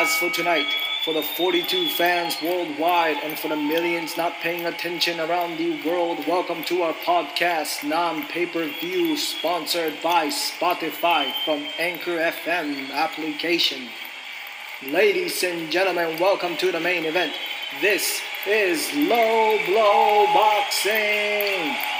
As for tonight, for the 42 fans worldwide and for the millions not paying attention around the world, welcome to our podcast, non pay per view, sponsored by Spotify from Anchor FM application. Ladies and gentlemen, welcome to the main event. This is Low Blow Boxing.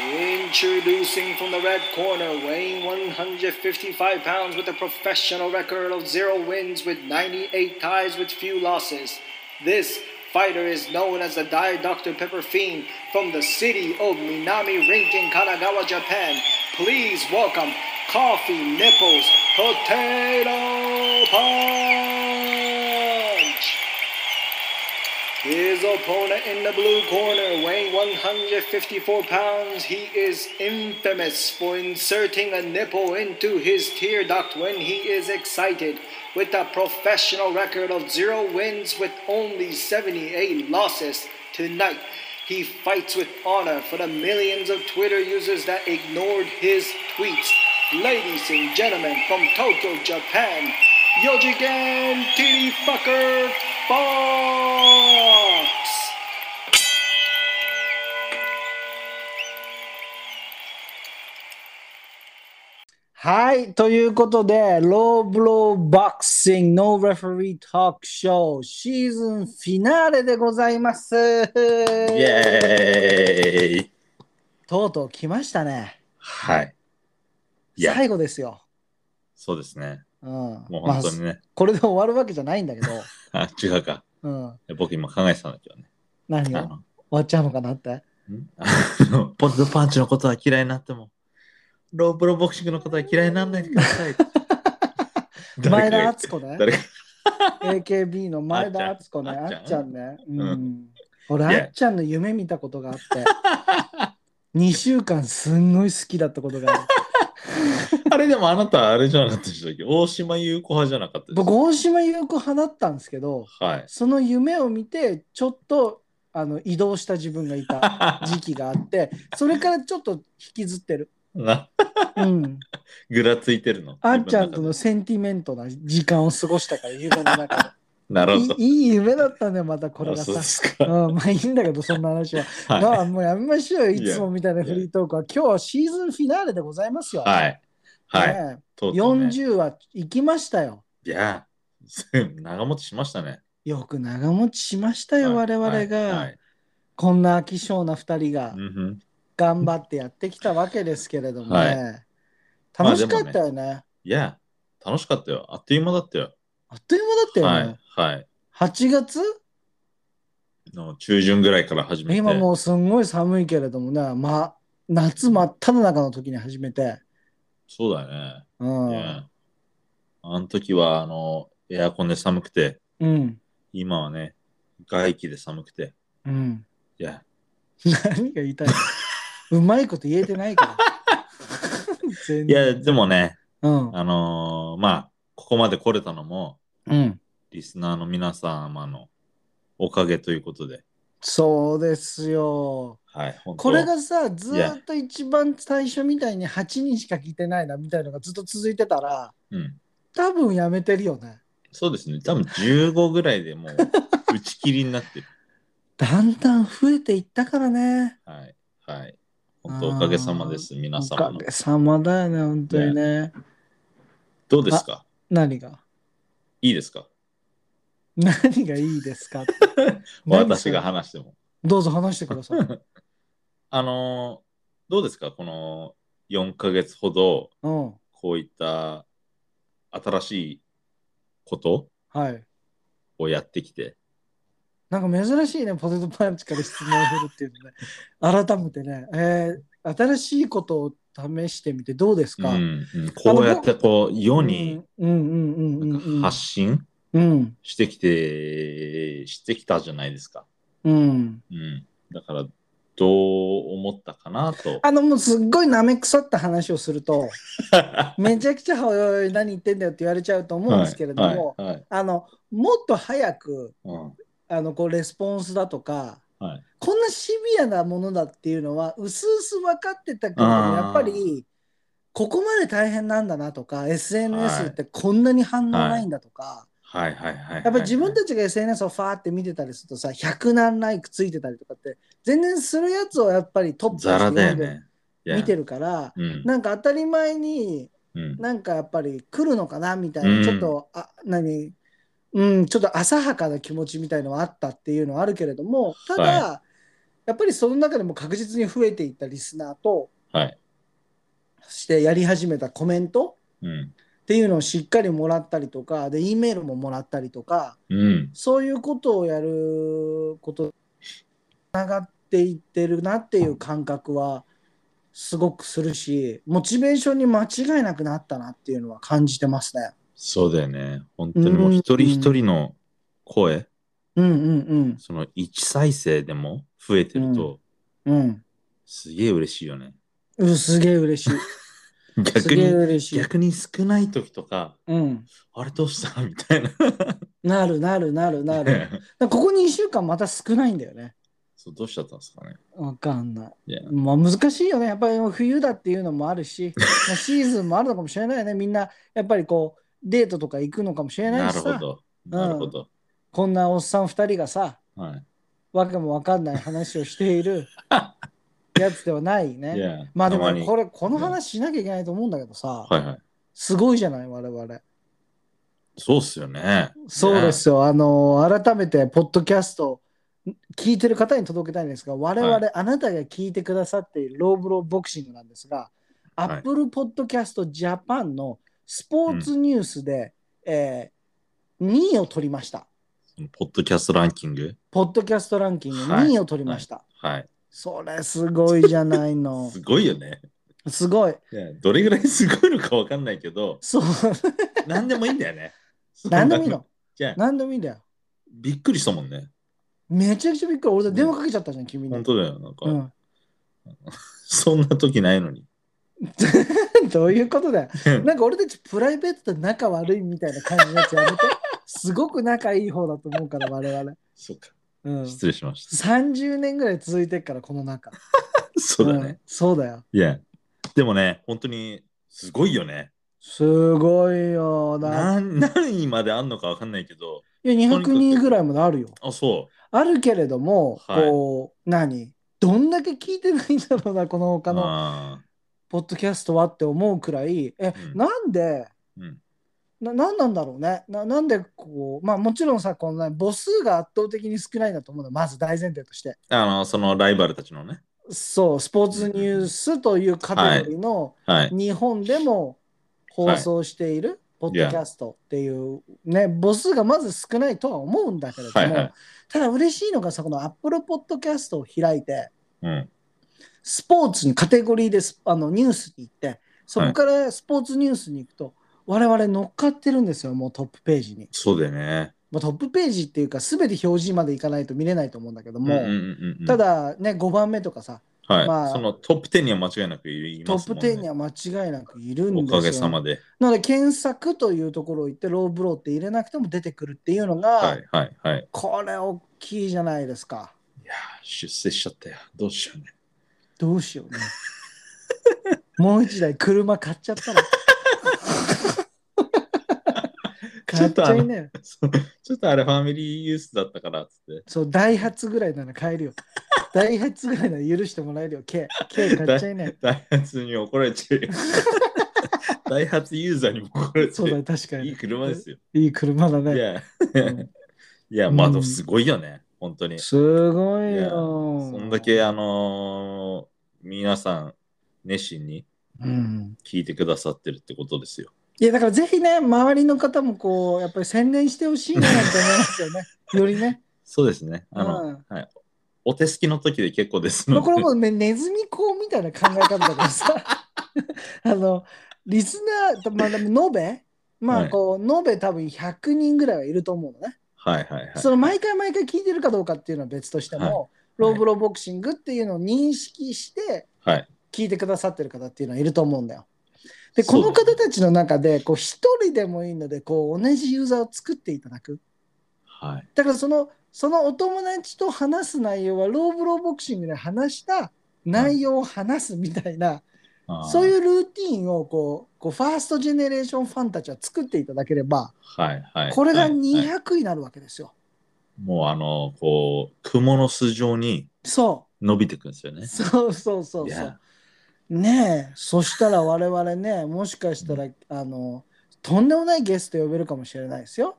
Introducing from the red corner, weighing 155 pounds with a professional record of zero wins with 98 ties with few losses. This fighter is known as the Diet Dr. Pepper Fiend from the city of Minami Rinkin, Kanagawa, Japan. Please welcome Coffee Nipples Potato Punch. His opponent in the blue corner, weighing 154 pounds, he is infamous for inserting a nipple into his tear duct when he is excited. With a professional record of zero wins with only 78 losses, tonight he fights with honor for the millions of Twitter users that ignored his tweets. Ladies and gentlemen, from Tokyo, Japan, Yojigen Titty Fucker Fox! はい。ということで、ローブローボクシングノーレフェリートークショーシーズンフィナーレでございます。イエーイとうとう来ましたね。はい。最後ですよ。そうですね。うん。もう本当にまあね。これで終わるわけじゃないんだけど、あ、違うか。うん。僕今考えてたんだけどね。何を？終わっちゃうのかなって？ん？あのポテトパンチのことは嫌いになっても、ロープロボクシングのことは嫌いにならないでください。前田敦子ね。AKB の前田敦子ね。ああっちゃんね。う。うん俺、あっちゃんの夢見たことがあって、2週間すんごい好きだったことがある。あれでもあなたあれじゃなかったでしたっけ？大島優子派じゃなかった僕、大島優子派だったんですけど、はい。その夢を見て、ちょっとあの移動した自分がいた 時期があって、それからちょっと引きずってる。な、うん。ぐらついてるの？あっちゃんとのセンティメントな時間を過ごしたから、夢の中中でなるほどで。いい いい夢だったんだよ、またこれがさうん、まあいいんだけど、そんな話は。はい。まあもうやめましょうよ、いつもみたいなフリートークは。今日はシーズンフィナーレでございますよ。はい。はい。ねとうとうね40は行きましたよ。いや、長持ちしましたね。よく長持ちしましたよ、はい我々が。こんな飽き性な2人が頑張ってやってきたわけですけれどもね。はい楽しかったよね。いや、楽しかったよ。あっという間だったよ。あっという間だったよね。はい。はい。8月？の中旬ぐらいから始めて。今もうすんごい寒いけれどもね、まあ、夏真っ只中の時に始めて。そうだよね。うん。あの時は、あの、エアコンで寒くて、うん。今はね、外気で寒くて。うん。いや、何が言いたいの？うまいこと言えてないから。全いや、でもね、うん。あのーまあ、ここまで来れたのも、うん。リスナーの皆様のおかげということで。そうですよ。はい。これがさ、ずーっと一番最初みたいに8人しか聞いてないなみたいなのがずっと続いてたら、うん。多分やめてるよね。そうですね。多分15ぐらいでもう 打ち切りになってる。だんだん増えていったからね。はい。はい。本当おかげさまです。皆お様の。かげさまだよね、本当にね。どうですか？何が？いいですか？何がいいですか 私が話しても。どうぞ話してください。あのーどうですか？この4ヶ月ほど、うん。こういった新しいこと？はい。をやってきて。なんか珍しいね、ポテトパンチから質問を振るっていうのね。改めてね、えー新しいことを試してみてどうですか、うんうん。こうやってこう世に発信うん。してきて、してきたじゃないですか。うん。うん。だから、どう思ったかなと。あのもうすっごいなめくさった話をすると めちゃくちゃ「おいおい何言ってんだよ」って言われちゃうと思うんですけれども、はいはい。あのもっと早くうん。あのこうレスポンスだとかはい。こんなシビアなものだっていうのはうすうす分かってたけれどやっぱりここまで大変なんだなとか SNS はい。ってこんなに反応ないんだとか、はい。はい。はい。やっぱり自分たちが SNS をファーって見てたりするとさ、100何ライクついてたりとかって、全然するやつをやっぱりトップザラだよ読んでね。いや。見てるから、うん。なんか当たり前にうん。なんかやっぱり来るのかなみたいな、うん。ちょっと、あ、何、うん、ちょっと浅はかな気持ちみたいのはあったっていうのはあるけれども、ただ、はやっぱりその中でも確実に増えていったリスナーと、はい。そしてやり始めたコメントうん。っていうのをしっかりもらったりとか、で、E メールももらったりとか、うん。そういうことをやることつながっていってるなっていう感覚はすごくするし、モチベーションに間違いなくなったなっていうのは感じてますね。そうだよね。本当にもう一人一人の声、うんうんその1再生でも増えてると、うん。うん。すげえ嬉しいよね。うん、すげえ嬉しい。す逆げえに、嬉しい。逆に少ない時とか、うん。あれどうした？みたいな。なるなるなるなる。だからここ2週間また少ないんだよね。そうどうしちゃったんですかね。わかんない。いや、まあ難しいよね。やっぱり冬だっていうのもあるし、まあシーズンもあるのかもしれないよね。みんな、やっぱりこう、デートとか行くのかもしれないなしさ。るほど。なるほど。こんなおっさん2人がさ、はい。わけもわかんない話をしている やつではないいね。や、まあでもこれ、この話しなきゃいけないと思うんだけどさ、はいはい。すごいじゃない、我々。そうっすよね。そうですよ。あの、改めて、ポッドキャスト、聞いてる方に届けたいんですが、我々、はあなたが聞いてくださっているローブローボクシングなんですが、はい Apple Podcast Japan のスポーツニュースで、えー2位を取りました。い。ポッドキャストランキング？ポッドキャストランキングはい2位を取りました。はい。それすごいじゃないの す。ごいよね。すごい。どれぐらいすごいのかわかんないけど、そう。何でもいいんだよね。何でもいいの。じゃあ、何でもいいんだよ。びっくりしたもんね。めちゃくちゃびっくり。俺電話かけちゃったじゃん、君に。本当だよ。なんか、うん。そんな時ないのに。どういうことだよ。なんか俺たちプライベートと仲悪いみたいな感じのやつやめて。すごく仲いい方だと思うから、我々。そうか。うん、失礼しました。30年ぐらい続いてっから、この仲。そうだね。んそうだよ。いや、でもね、本当にすごいよね。すごいよな。何何位まであんのかわかんないけど、いや、200人ぐらいまであるよ。あ、そあるけれども、はいこう、何？どんだけ聞いてないんだろうな、このう。他のあポッドキャストはって思うくらい、え、うんなんで、うんななんなんだろうねな。なんでこう、まあもちろんさ、このね母数が圧倒的に少ないんだと思うの、まず大前提として。あの、そのライバルたちのね。そう、スポーツニュースというカテゴリーのはい。日本でも放送しているポッドキャストっていうね、母数がまず少ないとは思うんだけれども、はいはいただ嬉しいのがさ、この Apple Podcast を開いて、うん。スポーツにカテゴリーでスあのニュースに行って、そこからスポーツニュースに行くと、我々乗っかってるんですよ、もうトップページに。そうだよね。まあ、トップページっていうか、すべて表示までいかないと見れないと思うんだけども、うんうんうんうんた、だね、5番目とかさ、はい、まあそのトップ10には間違いなくいトップますもんね。10には間違いなくいるんですよ。おかげさまで。なので、検索というところを行って、ローブローって入れなくても出てくるっていうのが、はいはいはい。これ大きいじゃないですか。いやー、出世しちゃったよ。どうしようね。どうしようね。もう一台車買っちゃったら。買っちゃいなよ。ちょっとあれファミリーユースだったからっつって。そう、ダイハツぐらいなら買えるよ。ダイハツぐらいなら許してもらえるよ。K、K 買っちゃいなよ。ダイハツに怒られちゃうよ。ダイハツユーザーにも怒られちゃそうだ。確かに。いい車ですよ。いい車だね。いや、うんいや、まあすごいよね。本当に。すごいよ。そんだけあのー皆さん熱心にうん。聞いてくださってるってことですよ。いや、だからぜひね、周りの方もこう、やっぱり宣伝してほしいななんて思いますよね。よりね。そうですね。あの、うんはい。お手すきの時で結構ですまあ、ので。これもうねネズミ講みたいな考え方だからさ、あの、リスナーと、まあ、延べ、まはいあこう、延べ多分100人ぐらいはいると思うのね。はいはいはい。その毎回毎回聞いてるかどうかっていうのは別としても、ローブローボクシングっていうのを認識してはい。聞いてくださってる方っていうのはいると思うんだよ。で、この方たちの中で、こう、一人でもいいので、こう、同じユーザーを作っていただく。はい。だからその、そのお友達と話す内容は、ローブローボクシングで話した内容を話すみたいなそういうルーティンをこうこうファーストジェネレーションファンたちは作っていただければはいはい。これがはいはい200になるわけですよ。もうあの、こう、雲の巣状にそ伸びていくんですよねう。そうそうそうそう。ねえそしたら我々ねもしかしたらあのとんでもないゲスト呼べるかもしれないですよ。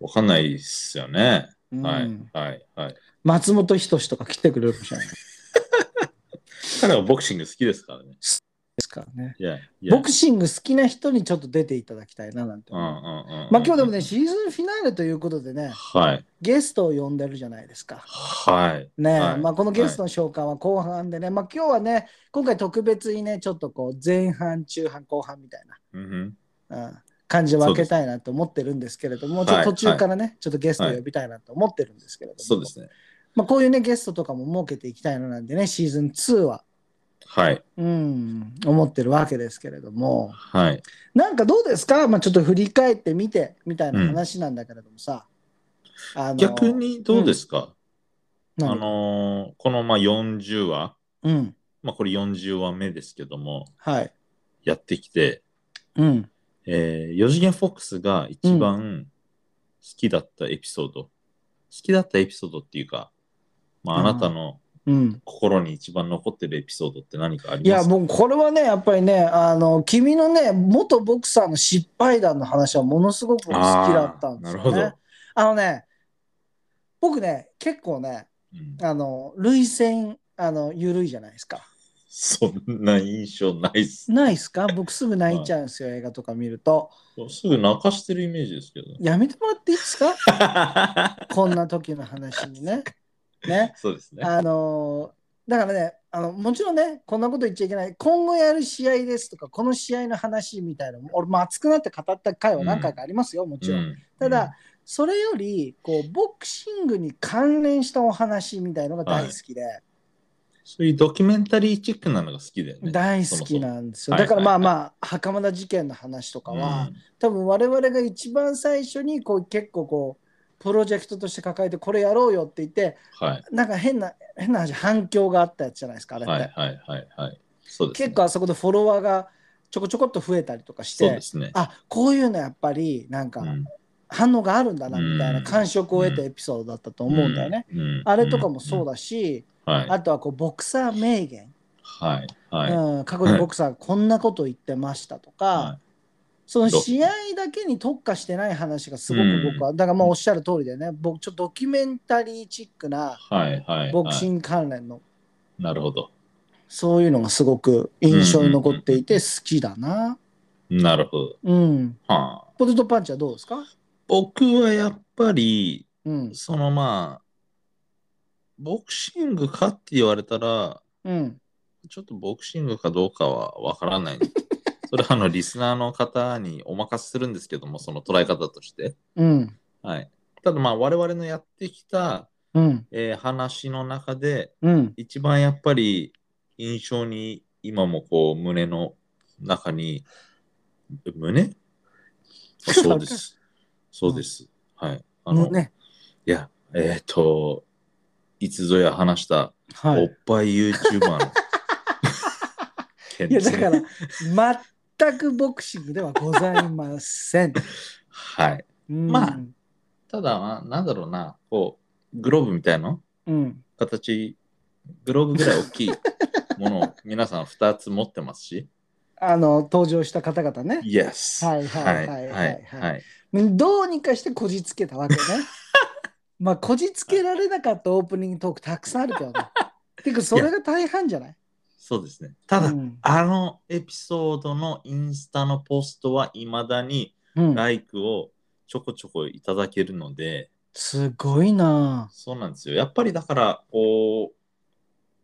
わかんないっすよね。うんはいはいはい。松本人志とか来てくれるかもしれないで彼はボクシング好きですからね。すからね。いやいや。ボクシング好きな人にちょっと出ていただきたいななんてうんうん思う。うんうん。まあ今日でもね、シーズンフィナーレということでね、はい。ゲストを呼んでるじゃないですか。はい。ね、はいまあこのゲストの紹介は後半でね、まあ今日はね、今回特別にね、ちょっとこう前半、中半、後半みたいうんな、うん、感じで分けたいなと思ってるんですけれども、はいちょっと途中からね、ちょっとゲストを呼びたいなと思ってるんですけれども、そうですね。まあこういうね、ゲストとかも設けていきたいのなんでね、シーズン2は、はい。うん、思ってるわけですけれども、はい。なんかどうですか、まあ、ちょっと振り返ってみてみたいな話なんだけれどもさ。あの逆にどうですか、何？あのーこのまあ40話、うん。まあこれ40話目ですけども、はい。やってきて、うん。えー、4次元フォックスが一番好きだったエピソード、好きだったエピソードっていうか、まあ、あなたのうん。心に一番残ってるエピソードって何かありいや、ますか？もうこれはね、やっぱりね、あの、君のね、元ボクサーの失敗談の話はものすごく僕好きだったんですよ、ね。なるほどあのね、僕ね、結構ね、うんあの、涙腺、あの、緩いじゃないですか。そんな印象ないっす。ないっすか？僕すぐ泣いちゃうんですよ、映画とか見ると。すぐ泣かしてるイメージですけど。やめてもらっていいですか？こんな時の話にね。ね。そうですね。あのーだからねあの、もちろんね、こんなこと言っちゃいけない、今後やる試合ですとか、この試合の話みたいな俺も熱くなって語った回は何回かありますよ、もちろん。うんただ、それよりこう、ボクシングに関連したお話みたいのが大好きで、そういうドキュメンタリーチックなのが好きだよね。大好きなんですよ。そもそもだからまあはいはいまあ、袴田事件の話とかは、うん多分我々が一番最初にこう結構こう、プロジェクトとして抱えてこれやろうよって言って、はいなんか変な、変な話、反響があったやつじゃないですか、あれって。はいはいはいはい。そうですね。結構あそこでフォロワーがちょこちょこっと増えたりとかしてね。あこういうのやっぱりなんかうん反応があるんだなみたいなうん感触を得たエピソードだったと思うんだよね。。うんあれとかもそうだし、うんはいあとはこうボクサー名言、はいはい。うん、過去にボクサーがこんなこと言ってましたとか、はその試合だけに特化してない話がすごく僕は、だからまあおっしゃる通りでね僕ちょっとドキュメンタリーチックないはいはい。ボクシング関連のなるほど。そういうのがすごく印象に残っていて好きだな。なるほど。うん。はあ、ポテトパンチはどうですか？僕はやっぱり、うん。そのまあ、ボクシングかって言われたら、うん。ちょっとボクシングかどうかはわからない。それはあのリスナーの方にお任せするんですけども、その捉え方として。うん。はい。ただまあ我々のやってきた、うん。えー話の中で、うん。一番やっぱり印象に今もこう胸の中に、え胸？あ そうです。そうです。はい。あの、ね。いや、えっ、と、いつぞや話したはい。おっぱい YouTuber の 件いや、だから、全くボクシングではございません。はい。うんまあただ、まあなんだろうな、こう、グローブみたいなうん。形、グローブぐらい大きいものを皆さん2つ持ってますし、あの、登場した方々ね。Yes。はいはいはいはいはい。はい。どうにかしてこじつけたわけね。まあ、こじつけられなかったオープニングトークたくさんあるけどね。てか、それが大半じゃない？そうですね。ただ、うんあのエピソードのインスタのポストはいまだにうん、ライクをちょこちょこいただけるので、すごいなそうなんですよ。やっぱりだから、こう、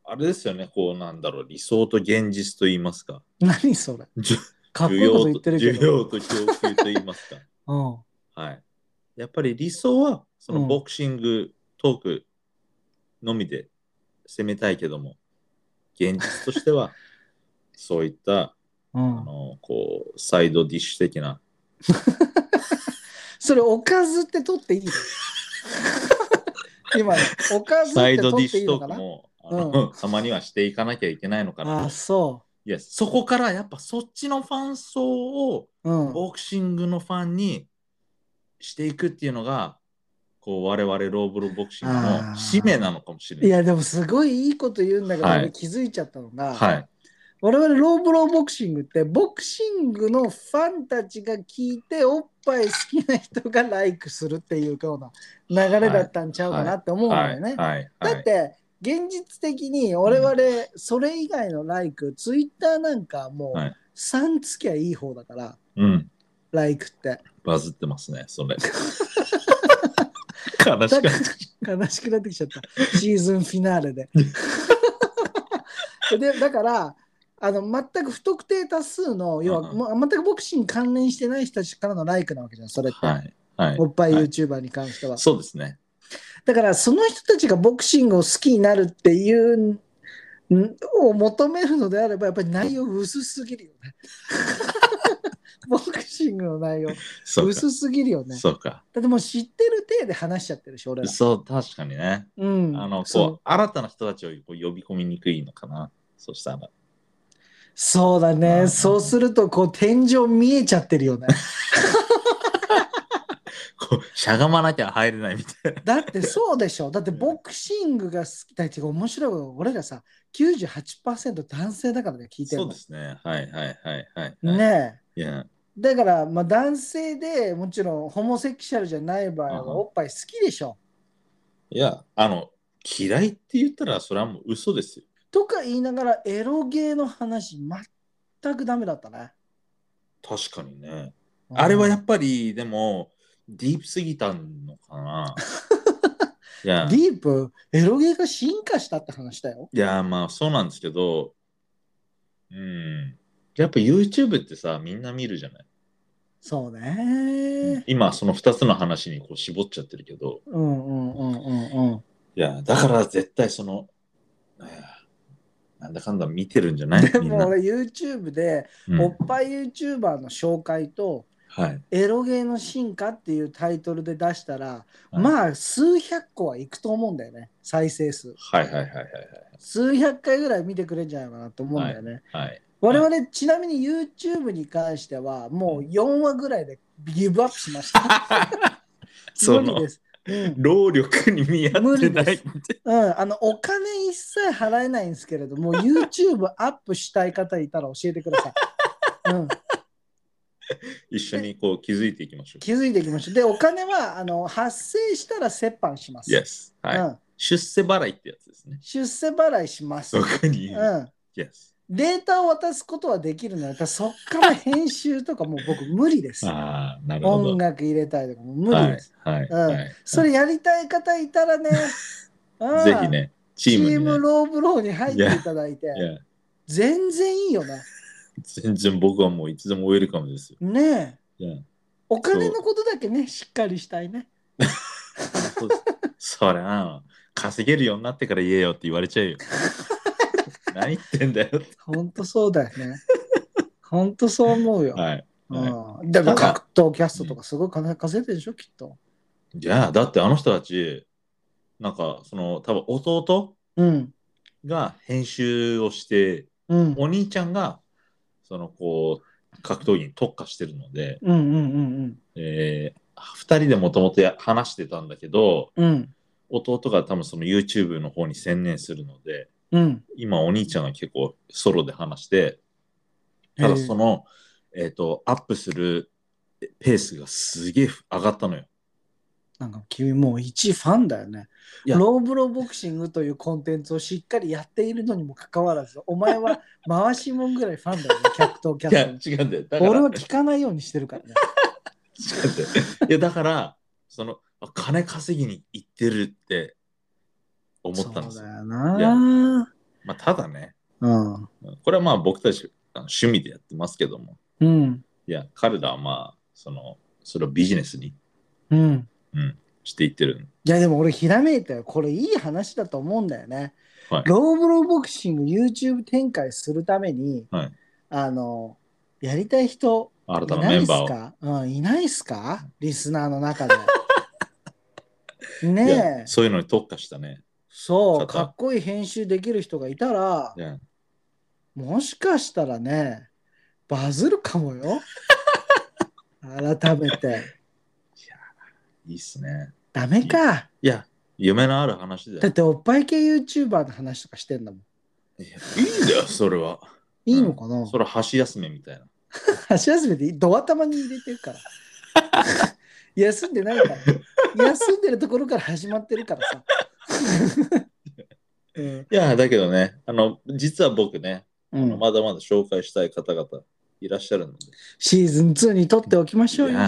あれですよね、こうなんだろう、理想と現実と言いますか。何それじゅかっこいいこと言ってるけ需ど。要と供給と言いますか。うんはい。やっぱり理想は、そのうんボクシングトークのみで攻めたいけども、現実としては、そういった、あうん、の、こう、サイドディッシュ的な、それおかずって取っていいの？今おかずってサイドディッシュト取っていいのかも、あのたまにはしていかなきゃいけないのかな。ああそいいや、そこからやっぱそっちのファン層をうん。ボクシングのファンにしていくっていうのが、こう我々ローブローボクシングの使命なのかもしれない。いや、でもすごいいいこと言うんだけど、はい俺気づいちゃったのが、はい。我々ローブローボクシングって、ボクシングのファンたちが聞いて、おっぱい好きな人がライクするっていうような流れだったんちゃうかなって思うんだはい。よね。はい。だって、現実的に我々、それ以外のライク、ツイッターなんかもうはい3つきゃいい方だから、うん。ライクって。バズってますね、それ。悲しかった。悲しくなってきちゃった。シーズンフィナーレで。でだからあの全く不特定多数の要はうんもう全くボクシングに関連してない人たちからのライクなわけじゃんそれって、はい。はい。おっぱいはい YouTuber に関しては、そうですね。だからその人たちがボクシングを好きになるっていうんを求めるのであればやっぱり内容薄すぎるよね ボクシングの内容そうか。薄すぎるよねそうか。だってもう知ってる体で話しちゃってるし俺らそう、確かにね。うんあの、そうこう、新たな人たちをこう呼び込みにくいのかな。そしたら。そうだね、うんそうするとこう天井見えちゃってるよねこ うしゃがまなきゃ入れないみたいな。だってそうでしょだってボクシングが好きだって面白い俺らさ98%男性だからね聞いてるのそうですね。はいはいはいはい。ねえいや、だから、まあ、男性でもちろんホモセクシャルじゃない場合はうんおっぱい好きでしょ。いや、あの、嫌いって言ったらそれはもう嘘ですよ。とか言いながらエロゲーの話全くダメだったね。確かにね。うんあれはやっぱり、でも、ディープすぎたのかな。いや、ディープエロゲーが進化したって話だよ。いや、まあそうなんですけど、うん。やっぱ YouTube ってさ、みんな見るじゃない。そうね。今、その2つの話にこう絞っちゃってるけど、うんうんうんうんうん。いや、だから絶対その、えーなんだかんだ見てるんじゃない？でも俺 YouTube でうんおっぱい YouTuber の紹介とはい。エロゲーの進化っていうタイトルで出したら、はいまあ数百個はいくと思うんだよね再生数。はいはいはいはい数百回ぐらい見てくれんじゃないかなと思うんだよね。はい。はい。我々、ちなみに YouTube に関してはもう4話ぐらいでギブアップしました。無理です。うん労力に見合ってない。うん、あのお金一切払えないんですけれども YouTube アップしたい方いたら教えてください。うん、一緒にこう気づいていきましょう。気づいていきましょう。で、お金はあの発生したら折半します。Yes。はい。うん、出世払いってやつですね。出世払いします。そこに言う。うん、Yes。データを渡すことはできるので、そっから編集とかもう僕無理です。ああ、なるほど。音楽入れたりとかも無理です。はい。うんはい。はいそれやりたい方いたらね、うんぜひね、チチームに、ね。ームローブローに入っていただいて、全然いいよね。全然僕はもういつでもウェルカムですよ。ねえ。お金のことだけね、しっかりしたいね。そりゃ、稼げるようになってから言えよって言われちゃうよ。何言ってんだよって。ほんとそうだよね。ほんとそう思うよ。はい。うん、でも格闘キャストとかすごい金稼いでるでしょ、きっと。いや、だってあの人たち、なんか、その、多分弟うん。が編集をして、うん。お兄ちゃんが、その、こう、格闘技に特化してるので、うんうんうんえー、2人でもともと話してたんだけど、うん。うん。弟が多分その YouTube の方に専念するので、うん。今お兄ちゃんが結構ソロで話して、ただその、えっ、と、アップするペースがすげえ上がったのよ。なんか君もう一ファンだよね。ローブローボクシングというコンテンツをしっかりやっているのにもかかわらず、お前は回しもんぐらいファンだよね、格闘キャいや、ストに。違うんだよ。だから、俺は聞かないようにしてるからね。違うんだよ。いや、だから、その、あ金稼ぎに行ってるって思ったんですよ。そうだよな。まあ、ただね、うん。これはまあ僕たち趣味でやってますけども、うん。いや、彼らはまあ、その、それをビジネスに、うん。うん、していってる。いやでも俺ひらめいたよ。これいい話だと思うんだよね。はいローブローボクシング YouTube 展開するために、はいあの、やりたい人新たいないっす。か、うん、いないっすか？リスナーの中で。ねえ、そういうのに特化したね。そう、方かっこいい編集できる人がいたらい、やもしかしたらね、バズるかもよ。改めて。いいっすね。ダメか。いや、夢のある話だよ。だっておっぱい系 YouTuber の話とかしてんだもん。いやいいんだよ、それは。いいのかな、それは箸休めみたいな。箸休めてドア玉に入れてるから。休んでないから。休んでるところから始まってるからさ。うんいや、だけどね、あの、実は僕ね、うんまだまだ紹介したい方々いらっしゃるので。シーズン2に撮っておきましょうよ。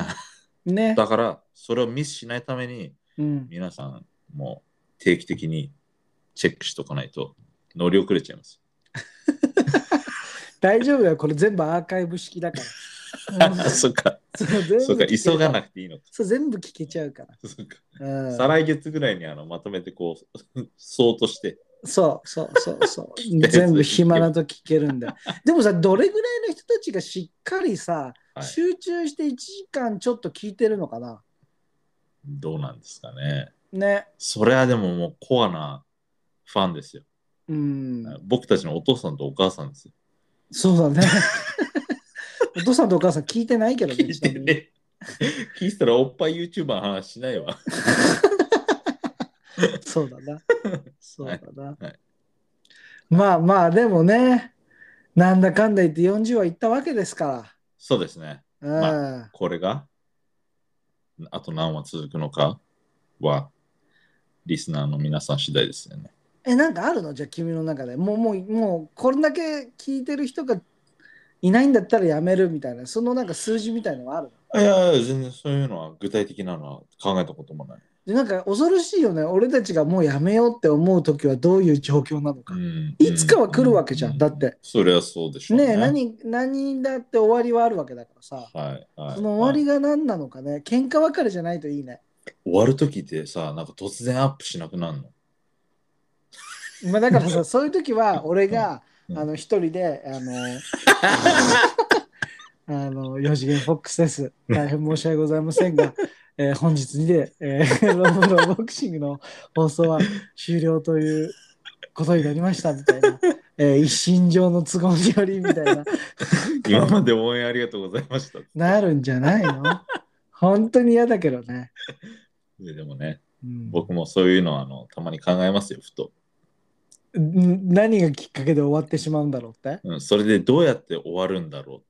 ね。だから、それをミスしないために、うん、皆さんも定期的にチェックしとかないと乗り遅れちゃいます。大丈夫よ。これ全部アーカイブ式だから。う んそっか、そうか、急がなくていいのか。そう全部聞けちゃうから。そっかうん再来月ぐらいにあのまとめてこう、そうとして。そうそうそうそう。全部暇なと聞けるんだよ。でもさ、どれぐらいの人たちがしっかりさ、はい集中して1時間ちょっと聞いてるのかな？どうなんですかね。ね。それはでももうコアなファンですよ。うん。僕たちのお父さんとお母さんですよ。そうだね。お父さんとお母さん聞いてないけどね。聞いてね。聞いてたらおっぱい YouTuber の話しないわ。そうだな。そうだな。はいまあまあ、でもね、なんだかんだ言って40は行ったわけですかそうですね。ら。うん。まこれがあと何話続くのかはリスナーの皆さん次第ですよね。え、なんかあるの？じゃあ君の中で。もう、もう、もう、これだけ聞いてる人がいないんだったらやめるみたいな、そのなんか数字みたいのがあるの？いやいや、全然そういうのは具体的なのは考えたこともない。で、なんか恐ろしいよね。俺たちがもうやめようって思うときはどういう状況なのか。うんいつかは来るわけじゃんうだって。それはそうでしょうね。ねえ、何、何だって終わりはあるわけだからさ。はいはい、その終わりはいが何なのかね。喧嘩別れじゃないといいね。終わるときってさ、なんか突然アップしなくなるの？まあだからさ、そういう時は俺が、うんあの一人で、あの、あの、4次元フォックスです。大変申し訳ございませんが、えー本日にで、えー ロブロボクシングの放送は終了ということになりましたみたいな、えー一身上の都合によりみたいな、今まで応援ありがとうございました。なるんじゃないの？本当に嫌だけどね。ででもね、うん。僕もそういうのはあのたまに考えますよ、ふと。ん？何がきっかけで終わってしまうんだろうって？うん、それでどうやって終わるんだろ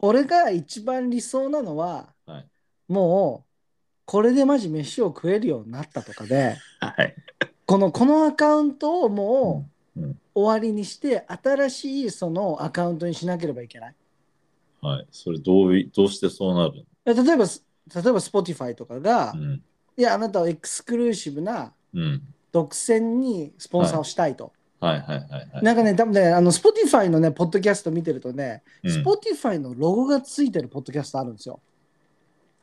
俺が一番理想なのは、はいもうこれでマジ飯を食えるようになったとかでう。はい。このこのアカウントをもう、終わりにして新しいそのアカウントにしなければいけない。はい。それどういどうしてそうなるえ例えばす例えば Spotify とかが、のうん。いやあなたはエクスクルーシブなうん。独占にスポンサーをしたいと。はいはいはいはい。なんかね、多分ね、あの Spotify のね、ポッドキャスト見てるとね、うん Spotify のロゴがついてるポッドキャストあるんですよ。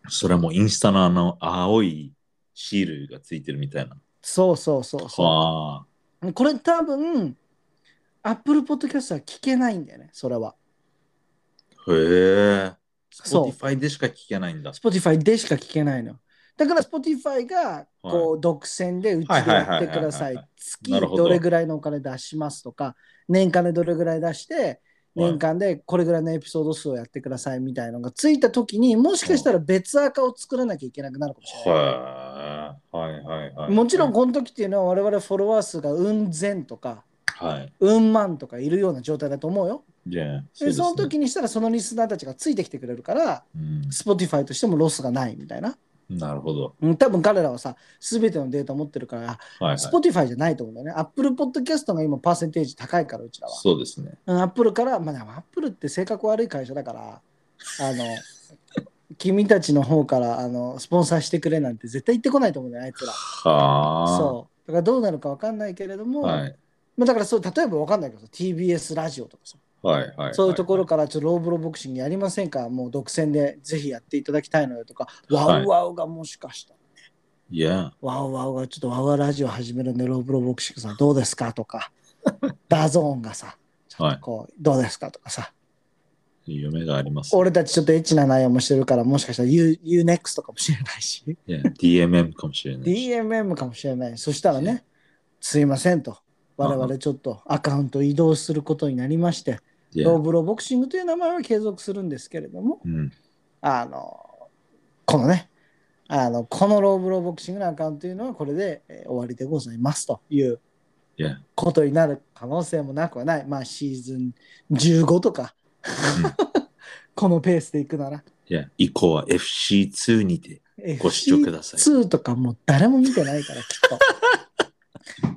それはもうインスタのあの青いシールがついてるみたいな。そうそうそうそはあ。う。これ多分、Apple Podcast は聞けないんだよね、それは。へえ。そう Spotify でしか聞けないんだ。Spotify でしか聞けないの。だから Spotify がこう、は独占でうちでやってくださはい。月どれぐらいのお金出しますとか、年間でどれぐらい出して、年間でこれぐらいのエピソード数をやってくださいみたいなのがついたときにもしかしたら別アカを作らなきゃいけなくなるかもしれない。はいはいはいはい。もちろんこの時っていうのは我々フォロワー数がうん千とかはい。うん万とかいるような状態だと思うよ。いや、でその時にしたらそのリスナーたちがついてきてくれるから、うん、Spotify としてもロスがないみたいな。なるほど。うん多分彼らはさ、すべてのデータ持ってるから、はい、はい。Spotify じゃないと思うんだよね。Apple Podcast が今パーセンテージ高いから、うちらは。そうですね。うん、Apple から、まあ、Apple って性格悪い会社だから、あの、君たちの方からあのスポンサーしてくれなんて絶対言ってこないと思うんだよ、あいつら。はあ。そう。だからどうなるか分かんないけれども、はい。まあ、だからそう、例えば分かんないけどさ、TBS ラジオとかさ、はいはい。そういうところからちょっとローブロボクシングやりませんか？もう独占でぜひやっていただきたいのよとか、 WOWOW がもしかしたら、いや、 WOWOW がちょっと WOWOW ラジオ始めるんで、ローブロボクシングさんどうですか？とか、DAZN がさ、ちょっとこう、どうですか？とかさ、夢があります。俺たちちょっとエッチな内容もしてるから、もしかしたら U- U-NEXT かもしれないし、DMM かもしれない。DMM かもしれない。そしたらね、すいませんと。我々ちょっとアカウント移動することになりまして、Yeah. ローブローボクシングという名前は継続するんですけれども、うん。あの、このね、あの、このローブローボクシングのアカウントというのはこれで、えー終わりでございますという。ことになる可能性もなくはない。まあシーズン15とか、このペースでいくなら。Yeah. 以降は FC2 にてご視聴ください。2とかもう誰も見てないから、きっと。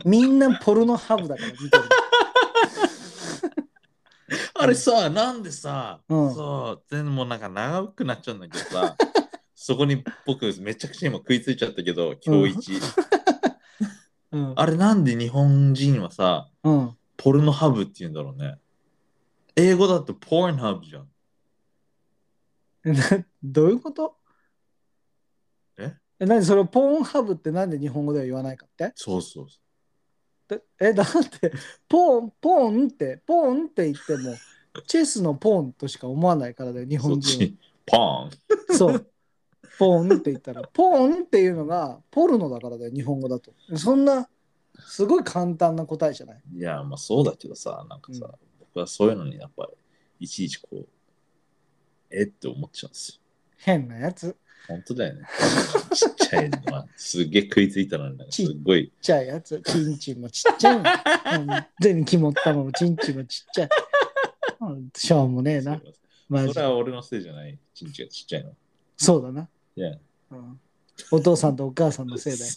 みんなポルノハブだから見てる。あれさ、なんでさ、うんそう、全然もうなんか長くなっちゃうんだけどさ、そこに僕めちゃくちゃ今食いついちゃったけど、今日一。うん。あれなんで日本人はさ、うん、ポルノハブって言うんだろうね。英語だとポルノハブじゃん。などういうこと？え？え、何それポーンハブってなんで日本語では言わないかって？そうそうそでえ、だって、ポーン、ポーンって、ポーンって言っても、チェスのポーンとしか思わないからだよ、日本人ポーン。そう。ポーンって言ったら、ポーンっていうのがポルノだからだよ、日本語だと。そんな、すごい簡単な答えじゃない？いや、まあそうだけどさ、なんかさ、僕はそういうのにやっぱり、いちいちこう、えって思っちゃうんですよ。変なやつ。本当だよね。ちっちゃいのは、すっげえ食いついたのに、すっごい。ちっちゃいやつ。チンチンもちっちゃいの。本当に肝っ玉もチンチンもちっちゃい。うんしょうもねえな。マジそれは俺のせいじゃない。ちんちがちっちゃいの。そうだな、いや。うん。お父さんとお母さんのせいだよ。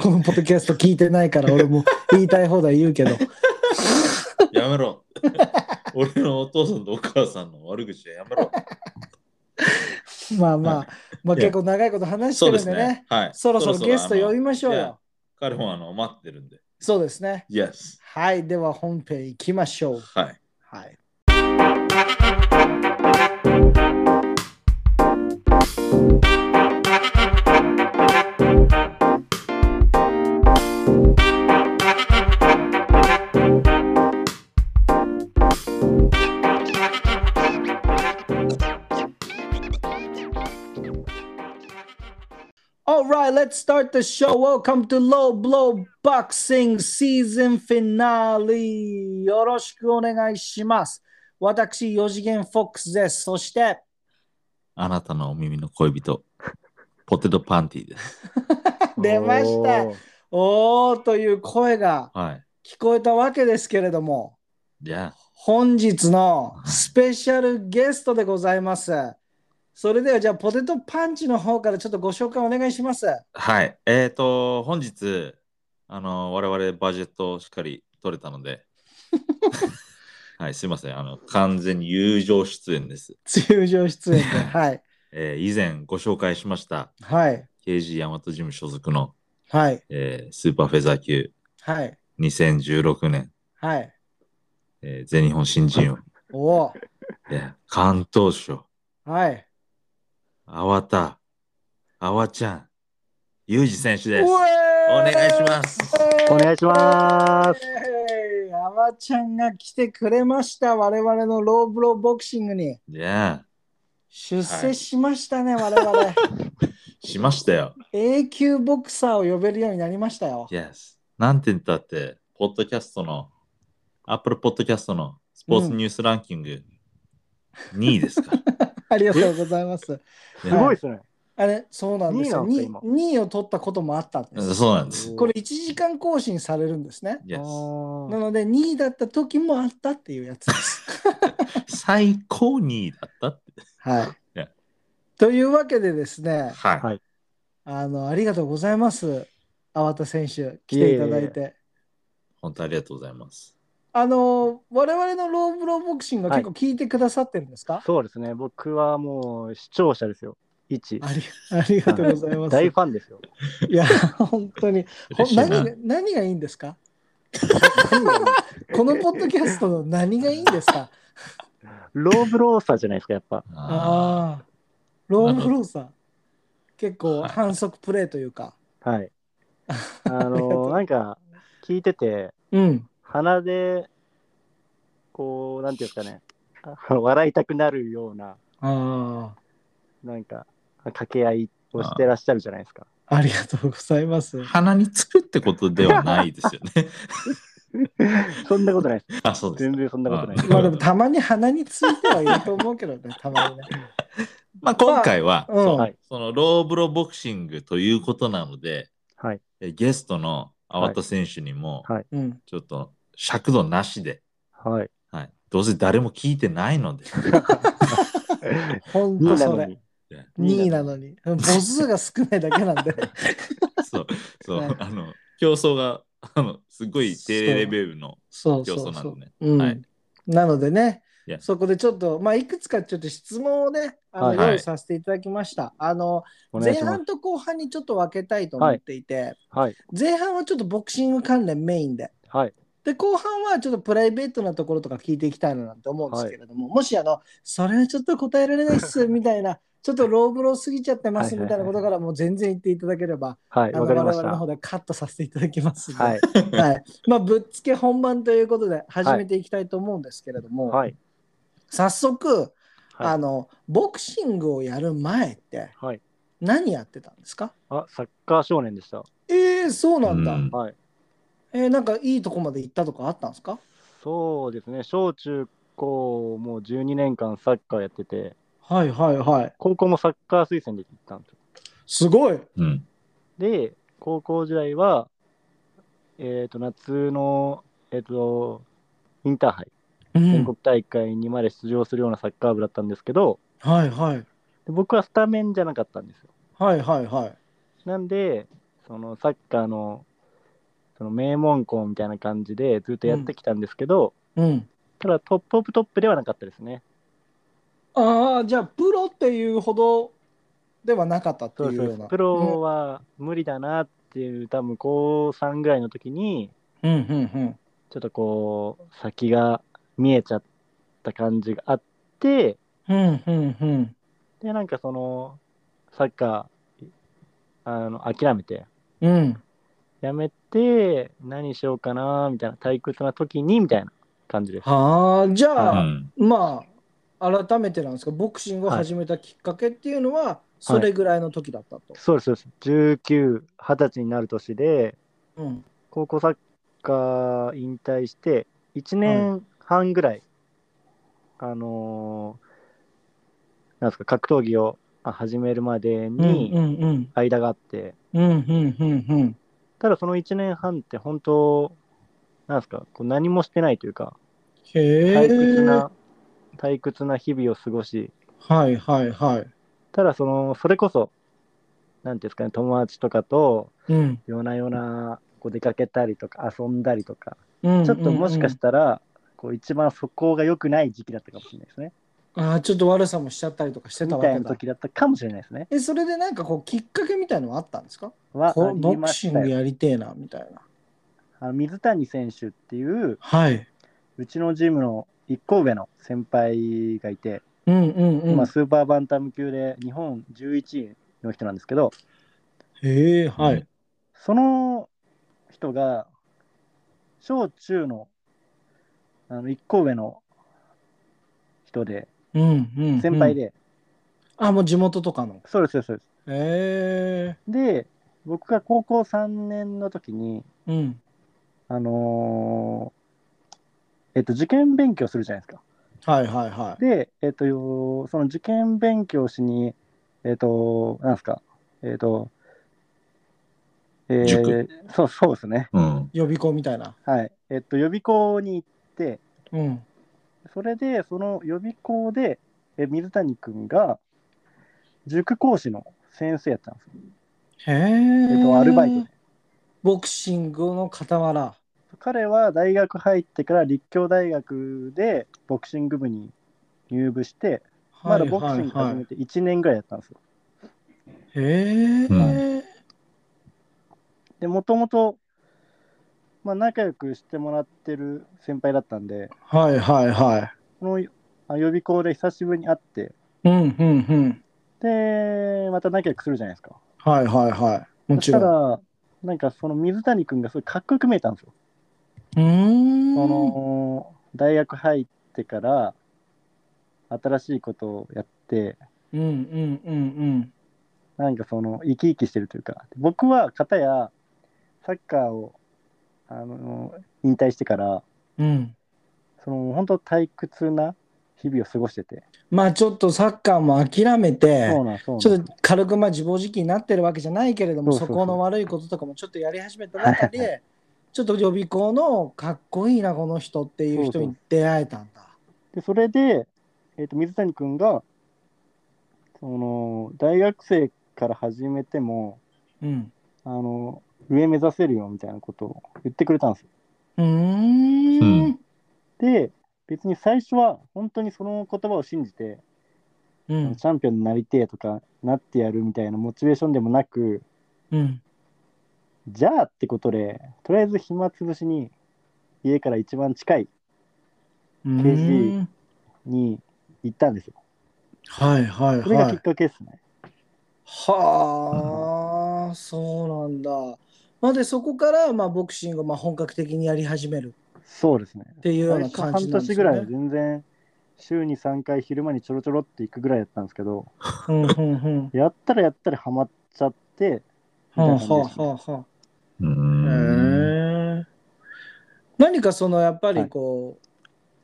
このポッドキャスト聞いてないから俺も言いたい放題言うけど。やめろ。俺のお父さんとお母さんの悪口はやめろ。まあまあ、まあ結構長いこと話してるんでね。ね。はい。そろそろゲスト呼びましょうよ。彼もあの待ってるんで。そうですね。Yes。はい。では本編行きましょう。はい。はい。Let's start the show. Welcome to Low Blow Boxing Season Finale. よろしくお願いします。私、4次元フォックスです。そして、あなたのお耳の恋人、ポテトパンティです。出ました。おーおーという声がはい。聞こえたわけですけれども、じゃあ、本日のスペシャルゲストでございます。それではじゃあポテトパンチの方からちょっとご紹介お願いします。はい。えっ、と、本日、あの、我々バジェットをしっかり取れたので、はい、すいません。あの、完全に友情出演です。通常出演で。はい。えー以前ご紹介しました、はい。KG 大和ジム所属の、はい。えースーパーフェザー級はい。2016年、はい。えー全日本新人王、おーえー関東賞、はい。あわた、あわちゃん、ゆうじ選手です。おお願いします。お願いします。あわちゃんが来てくれました。我々のローブローボクシングにいや出世しましたね、我々。しましたよ。A 級ボクサーを呼べるようになりましたよ。Yes。なんて言ったって、ポッドキャストの、アップルポッドキャストのスポーツニュースランキング2位ですから。ありがとうございます。すごいですね。あれ、そうなんですよ。二位なんですか 2, 位を取ったこともあったんです。そうなんです。これ1時間更新されるんですね。なので2位だった時もあったっていうやつです。最高2位だったって。はい。というわけでですね、はい。はいあのありがとうございます。粟田選手、来ていただいて。いえい本当ありがとうございます。あの我々のローブローボクシングは結構聞いてくださってるんですか、そうですね。僕はもう視聴者ですよ。一。あり ありがとうございます。大ファンですよ。いや、本当に。何が何がいいんですか？このポッドキャストの何がいいんですか？ローブローサーじゃないですか、やっぱ。あああ、ローブローさん。結構はい反則プレーというか。はい。あの なんか、聞いてて、うん。鼻で、こう、なんていうんですかね、あ 笑いたくなるような、あなんか、掛け合いをしてらっしゃるじゃないですか。あ、ありがとうございます。鼻につくってことではないですよね。そんなことないです。あ、そうです全。然そんなことないです。まあでもたまに鼻についてはいると思うけどね、たまにね。まあ今回は、まあうんそうはいそのローブロボクシングということなので、はい。えゲストの粟田選手にも、はいうん。ちょっと尺度なしで、はい。はい、どうせ誰も聞いてないので、ほん2とそれ。なのに。2位なのに。母数が少ないだけなんで。そう、そう、はいあの、競争が、あの、すごい低レベルの競争なので、。うんはいなのでねいや、そこでちょっと、まあ、いくつかちょっと質問をね、あの用意させていただきました。あの前半。と後半にちょっと分けたいと思っていて、はい。前半はちょっとボクシング関連メインで、はい。で後半はちょっとプライベートなところとか聞いていきたいななんて思うんですけれども、もしあのそれはちょっと答えられないっすみたいなちょっとローブロー過ぎちゃってますみたいなことからもう全然言っていただければ、はい。あの我々の方。でカットさせていただきますので、はい。は いまあ、ぶっつけ本番ということで始めていきたいと思うんですけれども、はい。早速、はいあのボクシングをやる前ってはい。何やってたんですか？あ、サッカー少年でした。えー、そうなんだ、うんはい。えーなんかいいとこまで行ったとかあったんですか？そうですね。小中高もう12年間サッカーやってて、はいはいはい高校もサッカー推薦で行ったんですよ。すごいうん。で、高校時代は、えっ、と、夏の、えっ、と、インターハイ、うん全国大会にまで出場するようなサッカー部だったんですけど、はいはいで僕はスタメンじゃなかったんですよ。はいはいはいなんで、そのサッカーのその名門校みたいな感じでずっとやってきたんですけど、うん。ただ top of top ではなかったですね。ああじゃあプロっていうほどではなかったっていうような。プロは無理だなっていう、多分高3ぐらいの時に、うんうんうん。ちょっとこう、先が見えちゃった感じがあって、うんうんうん。で、なんかその、サッカー、あの、諦めて、うん。やめて、何しようかな、みたいな、退屈な時に、みたいな感じです。はあじゃうあ、ん。まあ改めてなんですか？ボクシングを始めたきっかけっていうのは、それぐらいの時だったと、そうです、そうです。19、20歳になる年で、うん。高校サッカー引退して、1年半ぐらい、あのーなんですか、格闘技をあ始めるまでうんに間があって、うんうんうんうんただその1年半って本当、なんですか、こう何もしてないというか、へ退屈えな、退屈な日々を過ごし、はいはいはい。ただその、それこそ、なんていうんですかね、友達とかとうん。夜な夜なこう出かけたりとか遊んだりとか、うんちょっともしかししたら、こう一番素行が良くない時期だったかもしれないですね。あーちょっと悪さもしちゃったりとかしてみたいなたわけだ時だったかもしれないですね。えそれでなんかこうきっかけみたいのはあったんですか？はあこうボりまクシング。やりてえなみたいな。あの水谷選手っていう、はい。うちのジムの一個上の先輩がいて、うんうんうん。今スーパーバンタム級で日本11位の人なんですけど、へえはい、うん。その人が小中のあの一個上の人で、うんうんうん先輩で、あもう地元とかの？そうです、そうです。へえで、僕が高校3年の時に、うんあのーえっと、受験勉強するじゃないですか。はいはいはいで、えっと、その受験勉強しに、えっと、なんですか、えっと、えー塾？そうそうですね。うん。予備校みたいなはい。えっと、予備校に行って、うんそれで、その予備校で、え水谷君が、塾講師の先生やったんですよ。へええっと、アルバイトで。ボクシングの傍ら彼は大学入ってから立教大学でボクシング部に入部して、まだボクシング始めて1年ぐらいやったんですよ。へえ、うで、もともと、まあ、仲良くしてもらってる先輩だったんで、はいはいはい。このあ予備校で久しぶりに会って、うんうんうん。で、また仲良くするじゃないですか。はいはいはい。もそしたちろんら、なんかその水谷君がすごいかっこよく見えたんですよ。うーん。その大学入ってから新しいことをやって、うんうんうん。なんかその生き生きしてるというか。僕は片やサッカーをあの引退してからうん。その本当退屈な日々を過ごしてて、まあちょっとサッカーも諦めて、ちょっと軽くまあ自暴自棄になってるわけじゃないけれども、そこの悪いこととかもちょっとやり始めた中で、ちょっと予備校のかっこいいな、この人っていう人に出会えたんだ。でそれで、えー、と水谷君がその大学生から始めてもうん。あの上目指せるよみたいなことを言ってくれたんですよ。うーん。うんで別に最初は本当にその言葉を信じて、うん。チャンピオンになりてえとかなってやるみたいなモチベーションでもなくうん。じゃあってことでとりあえず暇つぶしに家から一番近いうん。KG に行ったんですよ。はいはいそれがきっはい。かけですね。はあ、そうなんだ。まあで、そこからまあボクシングをまあ本格的にやり始めるそうですね。っていうような感じなんです半年ぐらいはよね。全然週に3回昼間にちょろちょろって行くぐらいだったんですけどうんうんうん。やったらやったらハマっちゃってみはあはあはあはあ。うーん。へえ何かそのやっぱりはいこ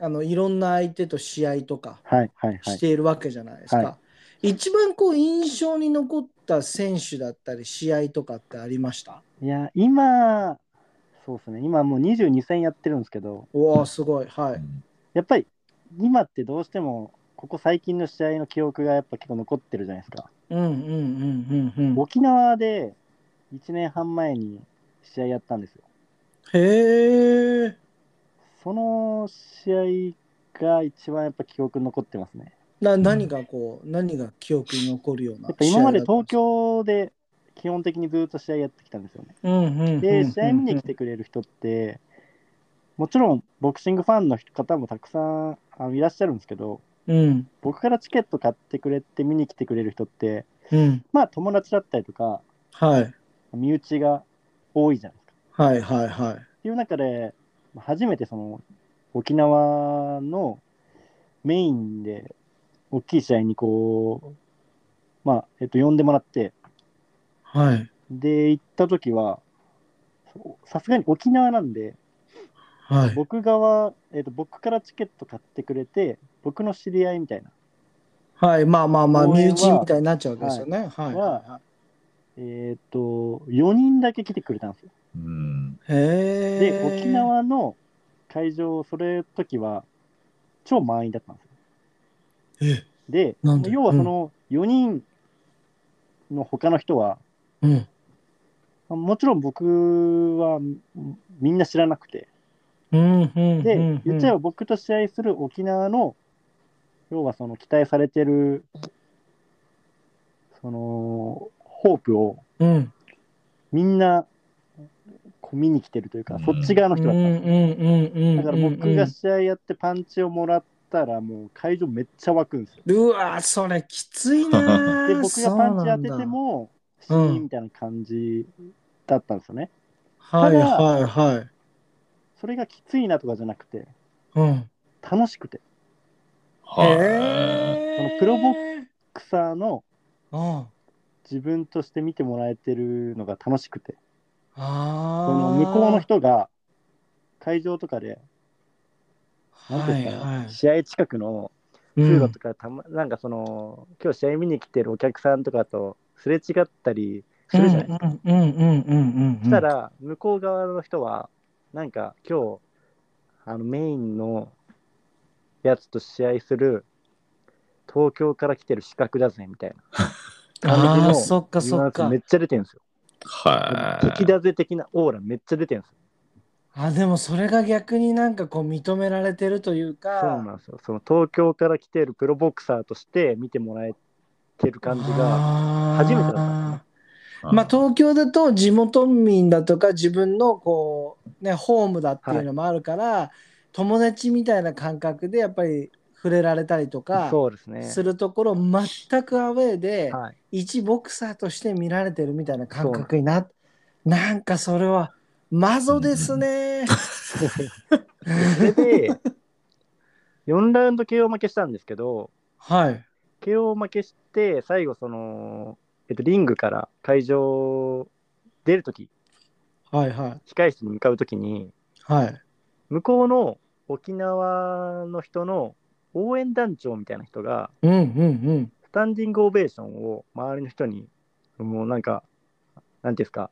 う、あのいろんな相手と試合とかはいはいはい。しているわけじゃないですか。は一番こう印象に残った選手だったり試合とかってありました？いや今そうですね今もう22戦やってるんですけどおおすごいはい。やっぱり今ってどうしてもここ最近の試合の記憶がやっぱ結構残ってるじゃないですか。うんうんうんうんうん。沖縄で1年半前に試合やったんですよ。へえ。その試合が一番やっぱ記憶に残ってますね。な何がこう何が記憶に残るようなやっぱ今まで東京で基本的にずっと試合やってきたんですよね。うんうんうんうんで、試合見に来てくれる人って、もちろんボクシングファンの方もたくさんあのいらっしゃるんですけど、うん僕からチケット買ってくれて見に来てくれる人って、うんまあ友達だったりとか、はい身内が多いじゃないですか。はいはいはい。っていう中で、初めてその沖縄のメインで大きい試合にこう、まあ、えっと、呼んでもらって、はいで、行った時は、さすがに沖縄なんで、はい。僕側、えっと、僕からチケット買ってくれて、僕の知り合いみたいな、はい、まあまあまあ、身内みたいになっちゃうわけですよね。はい。ははえっと、4人だけ来てくれたんですよ。うん。い、へで、え。沖縄の会場、それ時は超満員だったんですで要はその4人の他の人は、うん。もちろん僕はみんな知らなくて、うんうん。で、うん言っちゃえば僕と試合する沖縄の、要はその期待されてる、その、ホープをうん。みんなこう見に来てるというか、うんそっち側のうん人だった。だから僕が試合やってパンチをもらったら、もう会場めっちゃ湧くんですよ。うわそれきついな で、僕がパンチ当てても、シうんーンみたいな感じだったんですよね。はいはいはい。それがきついなとかじゃなくて、うん。楽しくて、はい。へそのプロボクサーのあ自分として見てもらえてるのが楽しくて、あその向こうの人が会場とかで、なんていうんですかね、はいはい試合近くの通路とかたま、なんかその、今日試合見に来てるお客さんとかとすれ違ったりするじゃないですか。うんうんうんうんうんうん。そしたら、向こう側の人は、なんか今日、あのメインのやつと試合する東京から来てる資格だぜみたいな 感じのああ、そっかそっかめ。っちゃ出てるんですよ。はい。敵だぜ的なオーラめっちゃ出てるんですよ。あ、でもそれが逆になんかこう認められてるというか。そうなんですよ。その東京から来てるプロボクサーとして見てもらえてる感じが、初めてだったんですねまあ、東京だと地元民だとか自分のこう、ね、ホームだっていうのもあるから、友達みたいな感覚でやっぱり触れられたりとかそうですね。するところ全くアウェーではい、一ボクサーとして見られてるみたいな感覚にななんかそれはマゾですね。それで、4ラウンド KO 負けしたんですけど、はい。KO 負けして、最後、その、えっと、リングから会場出るとき、はいはい。控室に向かうときに、はい。向こうの沖縄の人の応援団長みたいな人が、うんうんうん。スタンディングオベーションを周りの人に、もうなんか、なんていうんですか、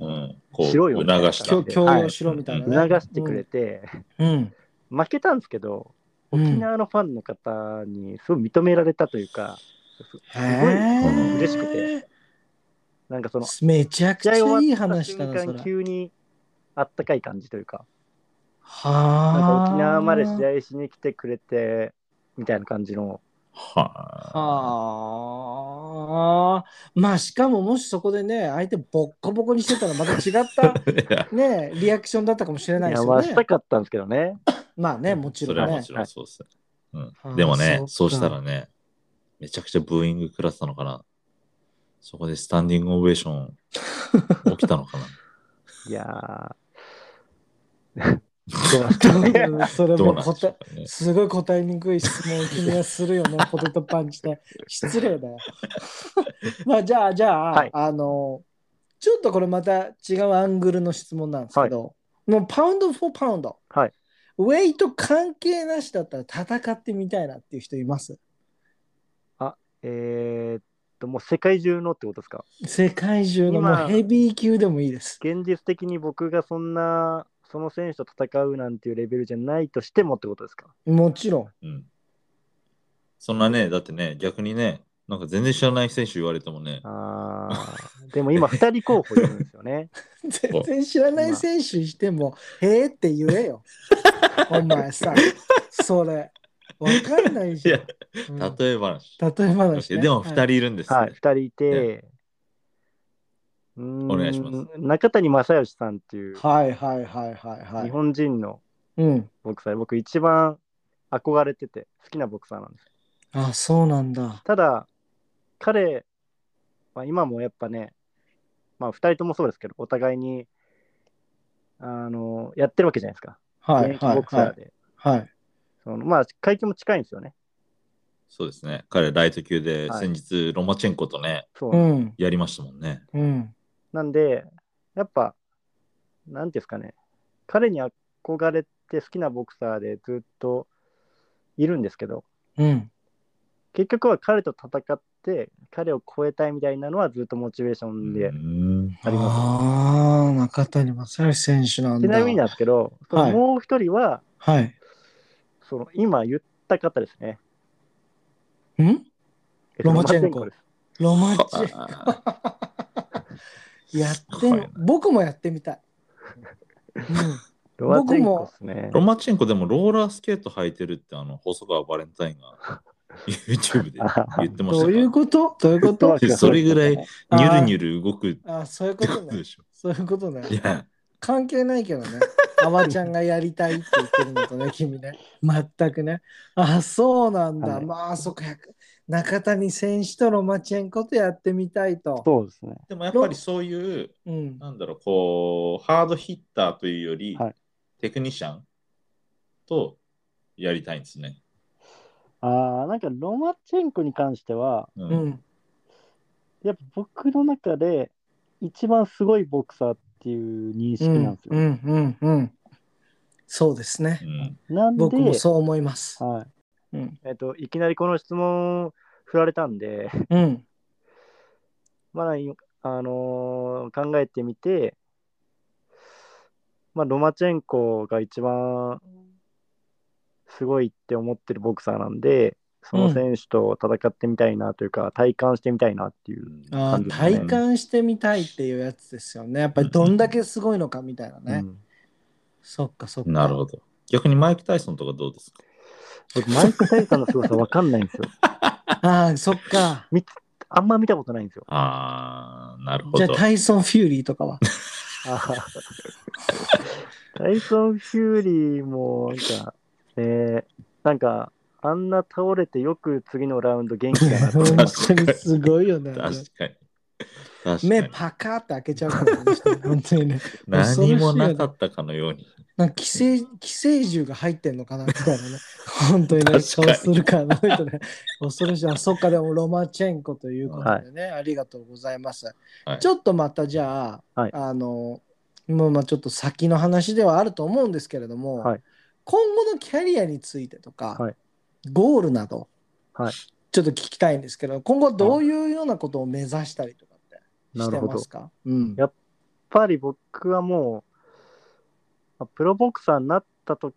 うん、こう、しろよみたいな促して。強強要しろみたいなね。促してくれて、うん。負けたんですけど、うん。沖縄のファンの方にすごい認められたというか、すすごい嬉しくて、なんかその、めちゃくちゃいい話だな、そ瞬間、れ。急にあったかい感じというか、はなんかあ。沖縄まで試合しに来てくれて、みたいな感じの、はあ。はあ。まあしかももしそこでね、相手ボッコボコにしてたらまた違った ね、リアクションだったかもしれないですよねした。かったんですけどね。まあね、もちろんねそれはもち。ろんそうです。うはあん、でもねそうしたらね、めちゃくちゃブーイング食らってたのかな。そこでスタンディングオベーション起きたのかな。いやー、それも答えね。すごい答えにくい質問を 君はするよね、ポテトパンチで。失礼だよ。まあじゃあ、じゃあ、はいあの、ちょっとこれまた違うアングルの質問なんですけど、もうパウンド・フォー・パウンド、はい。ウェイト関係なしだったら戦ってみたいなっていう人います？えーっと、もう世界中のってことですか？世界中のも今うヘビー級でもいいです。現実的に僕がそんな、その選手と戦うなんていうレベルじゃないとしてもってことですか？もちろん。うん。そんなね、だってね、逆にね、なんか全然知らない選手言われてもね、あーでも今2人候補いるんですよね。全然知らない選手にしても、へえって言えよ。お前さ、それ。わかんないじゃん。うん例え話。例え話、ね。でも2人いるんですね。はい、2人いて、お願いします中谷正義さんっていうはいはいはいはいはい。日本人のうん。ボクサー、僕一番憧れてて好きなボクサーなんです。あ、そうなんだ。ただ、彼は今もやっぱね、まあ2人ともそうですけど、お互いにあのやってるわけじゃないですか。はいはいボクサはい。ーで。はい。そのまあ階級も近いんですよね。そうですね。彼、ライト級ではい先日、ロマチェンコとね、そうん。やりましたもんね。うん。なんで、やっぱ、なんていうんですかね、彼に憧れて好きなボクサーでずっといるんですけど、うん。結局は彼と戦って、彼を超えたいみたいなのはずっとモチベーションでうんあります。ああ、中谷正義選手なんだ。ちなみになんですけど、そはいのもう一人は、はい。その今言った方ですね。ん？えっとロマチェンコです。ロマチあ やって僕もやってみたい。うん ロマチェンコですねロ。マチェンコでもローラースケート履いてるってあの細川バレンタインが YouTube で言ってましたどういうこと？どういうこと？それぐらいニュルニュル動くってあそういうここととね。そういうことね。いや、関係ないけどね。あわちゃんがやりたいって言ってるのとね、君ね。全くね。あ、そうなんだ。はいまあ、そっか。中谷選手とロマチェンコとやってみたいと。そうですね。でもやっぱりそういう、うん。なんだろう、こう、ハードヒッターというより、はいテクニシャンとやりたいんですね。ああ、なんかロマチェンコに関しては、う。うんん。やっぱ僕の中で一番すごいボクサーっていう認識なんですよ。うんうんうん。そうですねう。んなんで、僕もそう思います。はい。うん。えっと、いきなりこの質問振られたんで、うん。まあ、あのー考えてみて、まあ、ロマチェンコが一番すごいって思ってるボクサーなんで、その選手と戦ってみたいなというか、体感してみたいなっていう。あー感じですね体感してみたいっていうやつですよね。やっぱりどんだけすごいのかみたいなね。うんそっかそっか。なるほど。逆にマイク・タイソンとかどうですか？僕、マイク・タイソンの凄さ分かんないんですよ。ああ、そっか。あんま見たことないんですよ。ああ、なるほどじゃあ。タイソン・フューリーとかは？タイソン・フューリーも、なんか、えーなんか、あんな倒れてよく次のラウンド元気だなと本。当にすごいよね。確かに。目パカーって開けちゃうからね、本当にね。何もなかったかのように。なんか寄生 寄生獣が入ってんのかなみたいなね。本当にね、そうするかなとね。恐ろしい。あ、そっか、でもロマチェンコということでね、ありがとうございます。はいちょっとまたじゃあ、はいあの、もうまあちょっと先の話ではあると思うんですけれども、はい今後のキャリアについてとか、はいゴールなど、はいちょっと聞きたいんですけど、今後どういうようなことを目指したりとなるほどうんやっぱり僕はもう、まあプロボクサーになった時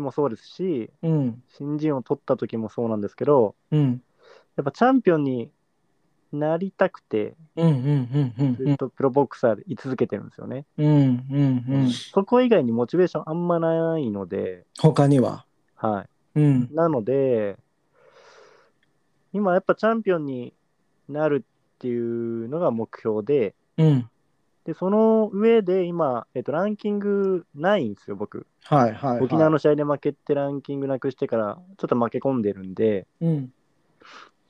もそうですし、うん。新人を取った時もそうなんですけど、うん。やっぱチャンピオンになりたくて、うんうんうんうんずっとプロボクサーで居続けてるんですよね。うんうんうん。そこ以外にモチベーションあんまないので、他には？はい。うん。なので、今やっぱチャンピオンになるっていうのが目標で、うん。で、その上で今、えっと、ランキングないんですよ、僕。はいはい、はい。沖縄の試合で負けてランキングなくしてから、ちょっと負け込んでるんで、うん。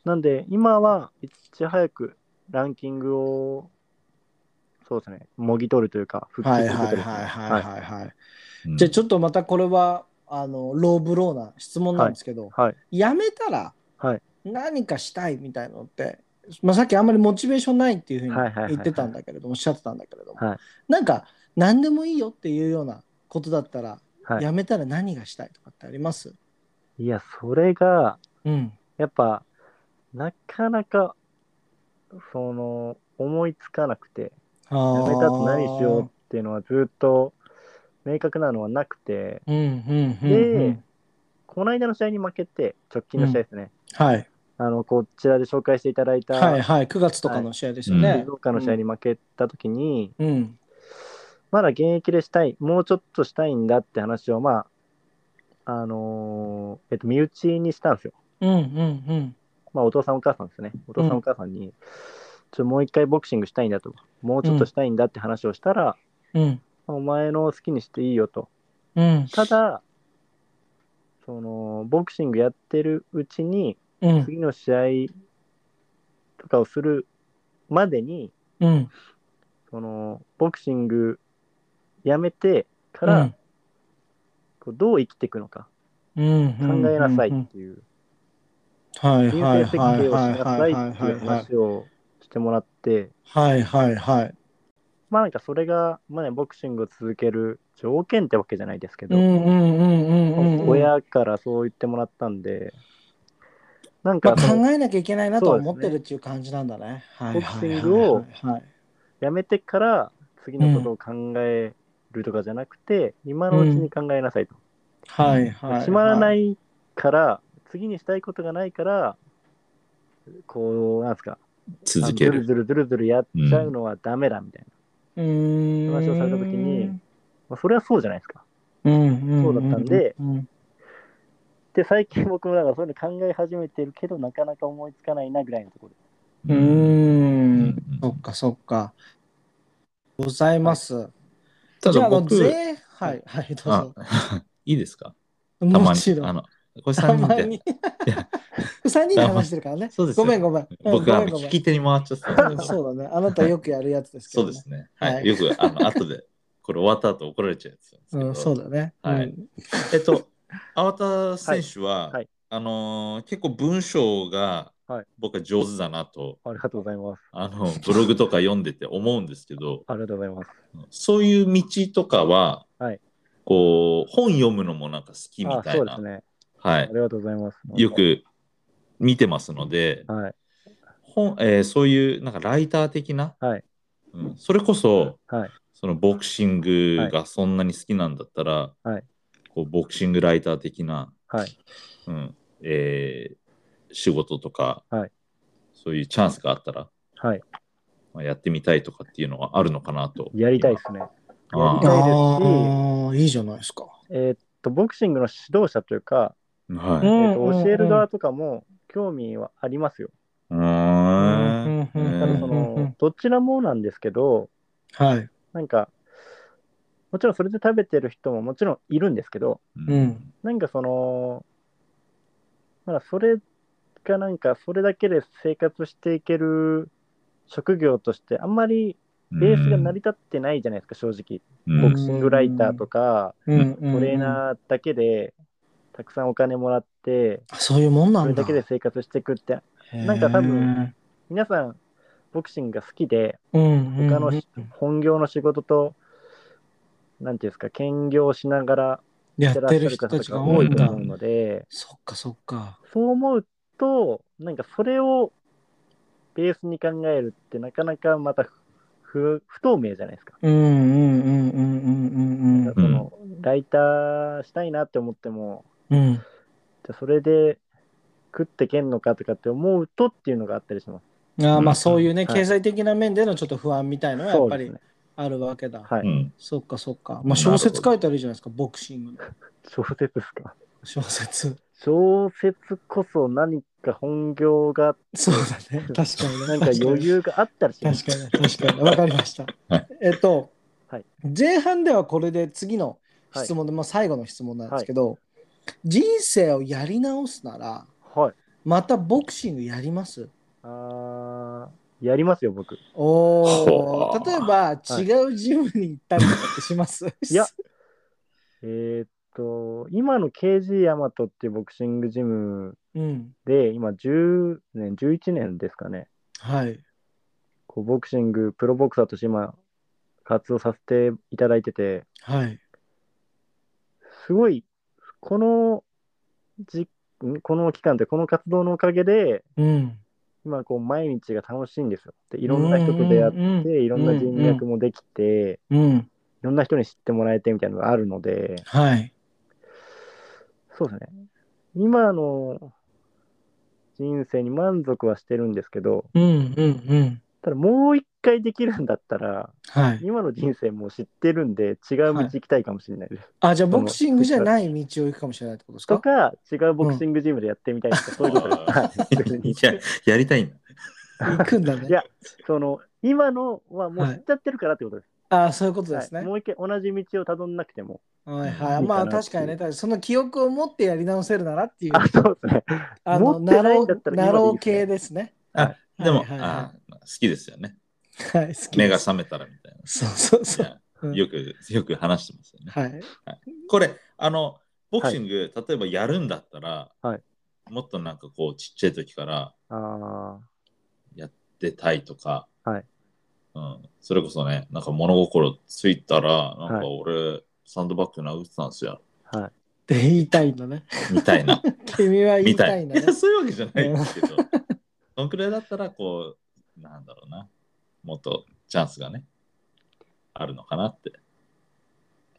なんで、今はいち早くランキングを、そうですね、もぎ取るというか、復帰はいはいすることですねはいはいはいはい。うんじゃあちょっとまたこれは、あの、ローブローな質問なんですけど、はい。やめたらはい何かしたいみたいのって、まあ、さっきあんまりモチベーションないっていうふうに言ってたんだけれども、おっしゃってたんだけれども、はい。なんか何でもいいよっていうようなことだったら、はい。やめたら何がしたいとかってあります？いや、それが、うん。やっぱ、なかなか、その、思いつかなくて、ややめた後何しようっていうのはずっと明確なのはなくて、うんうんうんうん。で、この間の試合に負けて、直近の試合ですね。はい、あの、こちらで紹介していただいた、はいはい9月とかの試合ですよね静。岡の試合に負けたときに、うんまだ現役でしたい、もうちょっとしたいんだって話を、まあ、あのーえっと、身内にしたんですよ。うんうんうんまあ、お父さんお母さんですね。お父さんうんお母さんに、ちょもう一回ボクシングしたいんだと、もうちょっとしたいんだって話をしたら、うんお前の好きにしていいよと。うんただ、その、ボクシングやってるうちに、うん。次の試合とかをするまでに、うん。その、ボクシングやめてから、こうどう生きていくのかうん。考えなさいっていう、はい人生設計をしはい。なさいはいっていうはい話をしてもらって、はいはいはい。まあなんかそれが、まあね、ボクシングを続ける条件ってわけじゃないですけど、うんうんうんうんうんうん。親からそう言ってもらったんで、なんまあ、かその考えなきゃいけないなと思ってるっていう感じなんだね。はいボクシングをはいはいやめてから次のことを考えるとかじゃなくて、今のうちに考えなさいと。はいはい。。決まらないいから、次にしたいことがないから、こう、なんですか、続ける。ずるずるずるずるやっちゃうのはダメだみたいな。うーん。話をされた時にまあ、それはそうじゃないですか。うんうん、そうだったんでうんで、最近僕もだからそういうの考え始めてるけど、なかなか思いつかないなぐらいのところでうーんうんそっかそっか。ございます。たじゃあ、あの、だ僕、税、はい、はい、どうあぞ。いいですか？たまにもち。ろん。あの、これた3人で。まに。や 3人で話してるからね。そうですよごめんごめん。うん僕、あの、ごめんごめん聞き手に回っちゃったうんそうだね。あなたよくやるやつですけど、ね。そうですね。は。はいいよく、あの、後で、これ終わった後怒られちゃうやつなんですけど。うん、そうだね。はいうんえっと、粟田選手は、はいはいあのー結構文章がはい僕は上手だなと、ありがとうございます。あのブログとか読んでて思うんですけど、ありがとうございます。そういう道とかは、はいこう本読むのもなんか好きみあたいな、そうですね。はい、ありがとうございます。よく見てますので、はい。本えーそういうなんかライター的な、はいうん、それこそはい。そのボクシングがそんなに好きなんだったら、はいこうボクシングライター的な、はい。うんえー仕事とか、はいそういうチャンスがあったら、はい。まあ、やってみたいとかっていうのはあるのかなと。やりたいですね。やりたいですしああ、いいじゃないですか。えーっと、ボクシングの指導者というか、ーはうんい。えーっと教える側とかも興味はありますよ。うーんうんうんただそうんうんの、どちらもなんですけど、はい。なんか、もちろんそれで食べてる人ももちろんいるんですけど、うん。なんかその、まだそれがなんかそれだけで生活していける職業としてあんまりベースが成り立ってないじゃないですか、正直。うん。ボクシングライターとか、うん。トレーナーだけで、たくさんお金もらって、ーそういうもんなんだ。それだけで生活していくって、なんか多分皆さん、ボクシングが好きで、他のうん。本業の仕事と、なんていうんですか、兼業しながらやってる人た方ちが多いと思う。ので、そっかそっか。そう思うと、なんかそれをベースに考えるってなかなかまた不不透明じゃないですか。うんうんうんうんうんうんなんかそのライターしたいなって思っても、うんうん。じゃあそれで食ってけんのかとかって思うとっていうのがあったりします。あーまあうんそういうね、はい経済的な面でのちょっと不安みたいのはやっぱり。あるわけだ。はい。うんそっかそっか。まあ小説書いたらいいじゃないですか、ボクシングの。小説ですか？小説。小説こそ何か本業が、そうだね。確かにね。なんか余裕があったりします。確かに、確かに。わかりましたはい。えっと、はい前半ではこれで次の質問で、まあ最後の質問なんですけど、人生をやり直すなら、はい。またボクシングやります？やりますよ、僕。おお例えば違うジムに行ったりとかってします、いやえーっと、今の KG ヤマトっていうボクシングジムうん。で、今10年、11年ですかね。はい。こうボクシング、プロボクサーとして今、活動させていただいてて、はい。すごい、このじ、ん？この期間で、この活動のおかげで、うん。今、こう、毎日が楽しいんですよ。で、いろんな人と出会って、うんうんうんいろんな人脈もできて、うん。いろんな人に知ってもらえてみたいなのがあるので、はい。そうですね。今の人生に満足はしてるんですけど、うんうんうん。ただもう一回できるんだったら、はい。今の人生も知ってるんで、違う道行きたいかもしれないです。あ、じゃあボクシングじゃない道を行くかもしれないってことですか？とか、違うボクシングジムでやってみたいとか、そういうことです。や、やりたいんだ。行くんだね。いやその今のはもう知っちゃってるからってことです。あそういうことですね。はいもう一回同じ道をたどんなくても。はいはい。いいまあ確かにね、その記憶を持ってやり直せるならっていう、あ、そうですね。あの、ないんだったー、ナら今でいいロー系ですねですね。あ、でも、はいはいはいあ好きですよね。はい、目が覚めたらみたいな。そうそうそ。いううんやよく、よく話してますよね。はい。これ、あの、ボクシング、例えばやるんだったら、はいもっとなんかこう、ちっちゃい時からあやってたいとか、はいうん、それこそね、なんか物心ついたら、なんかは俺、サンドバッグ殴ってたんですよ、あ、はい。って言いたいんだね。みたいな。君は言みたい。いたいんだねいや、。そういうわけじゃないんですけど、そのくらいだったら、こう、なんだろうな、もっとチャンスがね、あるのかなって。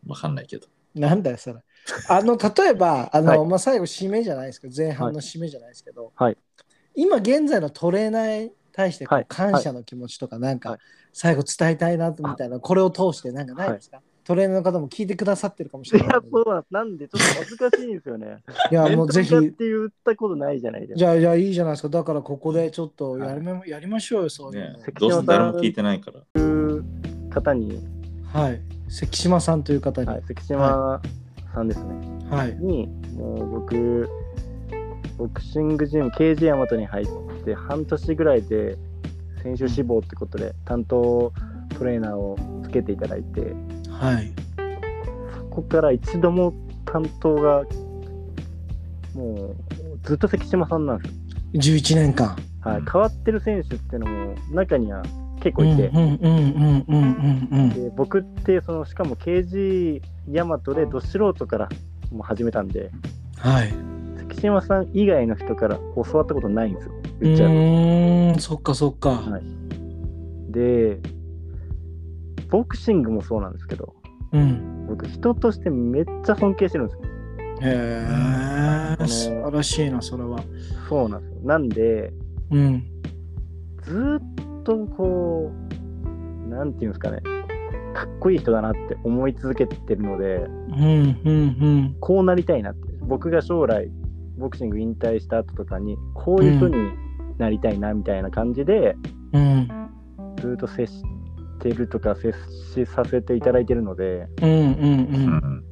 わかんないけど。なんだよ、それ。あの、例えば、あの、はい。まあ、最後、締めじゃないですけど、前半の締めじゃないですけど、はい。今現在のトレーナーに対してこうはい。感謝の気持ちとか、なんかはい、最後伝えたいなみたいな、これを通してなんかないですか、トレーナーの方も聞いてくださってるかもしれないいや、そうなんなんで、ちょっと恥ずかしいんですよね。いや、もうぜひ、って言ったことないじゃないですか。じゃあ、じゃあいいじゃないですか。だからここでちょっとやり,、まやりましょうよ、そういうねの。、どうせ誰も聞いてないから。方に、はい。関島さんという方に。はい、関島さんですね。はい。に、もう僕、ボクシングジム、KG ヤマトに入って半年ぐらいで選手志望ってことで担当トレーナーをつけていただいて、はい。そこから一度も担当が、もうずっと関島さんなんですよ。11年間。はいうん変わってる選手っていうのも中には結構いて、うんうんうんうんうんうんうん。で僕ってそのしかも KG ヤマトでど素人からもう始めたんではい。関島さん以外の人から教わったことないんですようちそっかそっか。はいでボクシングもそうなんですけどうん。僕人としてめっちゃ尊敬してるんですよへえ、の素晴らしいな、それは。そうなんですよなんでうん。ずーっとこうなんていうんですかねかっこいい人だなって思い続けてるのでうんうんこうなりたいなって僕が将来ボクシング引退した後とかにこういう人になりたいなみたいな感じで、うん。うん。ずっと接してるとか接しさせていただいてるのでうんうんう。うんん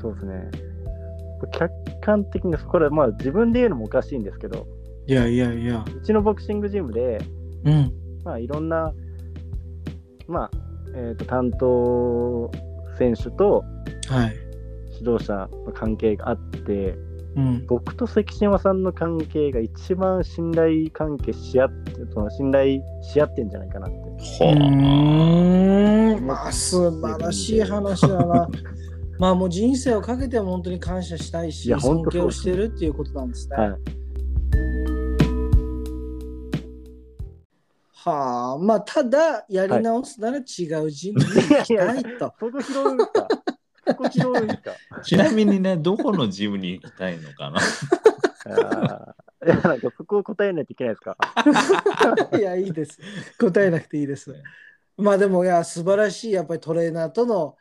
そうですね客観的にこれはまあ自分で言うのもおかしいんですけどいやいやいや。うちのボクシングジムでうん。まあいろんなまあ、えー、と担当選手とはい。指導者の関係があって、うん。僕と関島さんの関係が一番信頼関係し合って、その信頼し合ってんじゃないかなって。うはーん。まあ、素晴らしい話だな。まあ、もう人生をかけても本当に感謝したいし、尊敬をしてるっていうことなんですね。はい。はあ、まあ、ただ、やり直すなら違うジムに行きたいと。ちなみにね、どこのジムに行きたいのかないやなんかそこを答えないといけないですか？いや、いいです。答えなくていいです。まあでも、いや、素晴らしい、やっぱりトレーナーとの、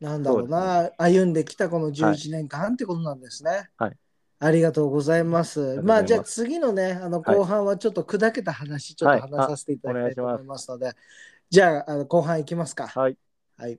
なんだろうな、歩んできたこの11年間ってことなんですね。はいありがとうございます。まあ、じゃあ次のね、あのはい後半はちょっと砕けた話、ちょっとはい話させていただきたいと思いますので、じゃああの後半いきますか。はい。はい。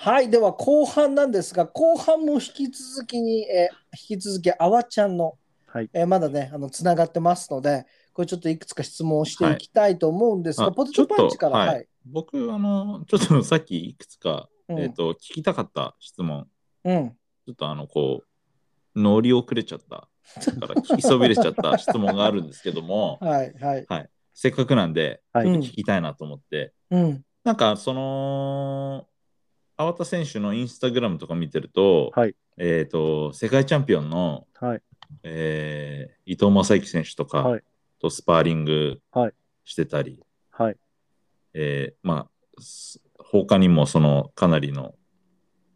はい。はい、では後半なんですが、後半も引き続きに、えー引き続き、あわちゃんの、はいえーまだね、あのつながってますので、これちょっといくつか質問をしていきたいと思うんですが、あポテトパンチから、はい。僕、あの、ちょっとさっきいくつか、うんえっ、と、聞きたかった質問、うん。ちょっとあの、こう、乗り遅れちゃった、から聞きそびれちゃった質問があるんですけども、はい、はい。せっかくなんで、はいうん聞きたいなと思って、うん。なんか、その、粟田選手のインスタグラムとか見てると、はいえっ、と、世界チャンピオンの、はい。えー伊藤正幸選手とかはいとスパーリングはいしてたり、はい。えーまあ、す他にもそのかなりの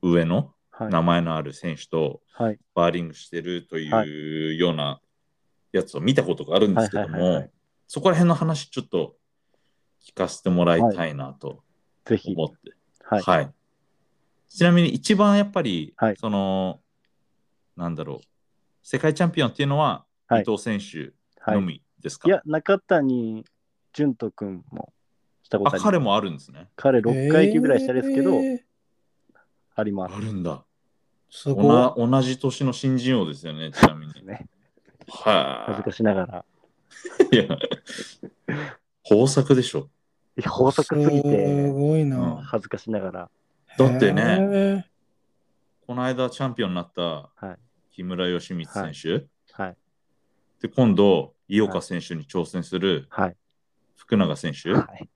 上のはい。名前のある選手とはい。スパーリングしてるとはいいうようなやつを見たことがあるんですけどはいはいはいはもい、そこら辺の話ちょっと聞かせてもらいたいなと。思って。はい。はい。ちなみに一番やっぱり、はいその、なんだろう、世界チャンピオンっていうのは、はい伊藤選手はいのみですか、いや、中谷潤人君もしたことあ、あります。彼もあるんですね。彼6階級ぐらい下ですけど、えーありますあるんだ。すごい。同じ年の新人王ですよね、ちなみに。ね。は恥ずかしながら。い。いや、豊作でしょ。いや法則すぎすて、ごいうんな。恥ずかしながら。だってねね。この間チャンピオンになったはい。木村義満選手、はい。で、今度、井岡選手に挑戦するはい。福永選手、はい。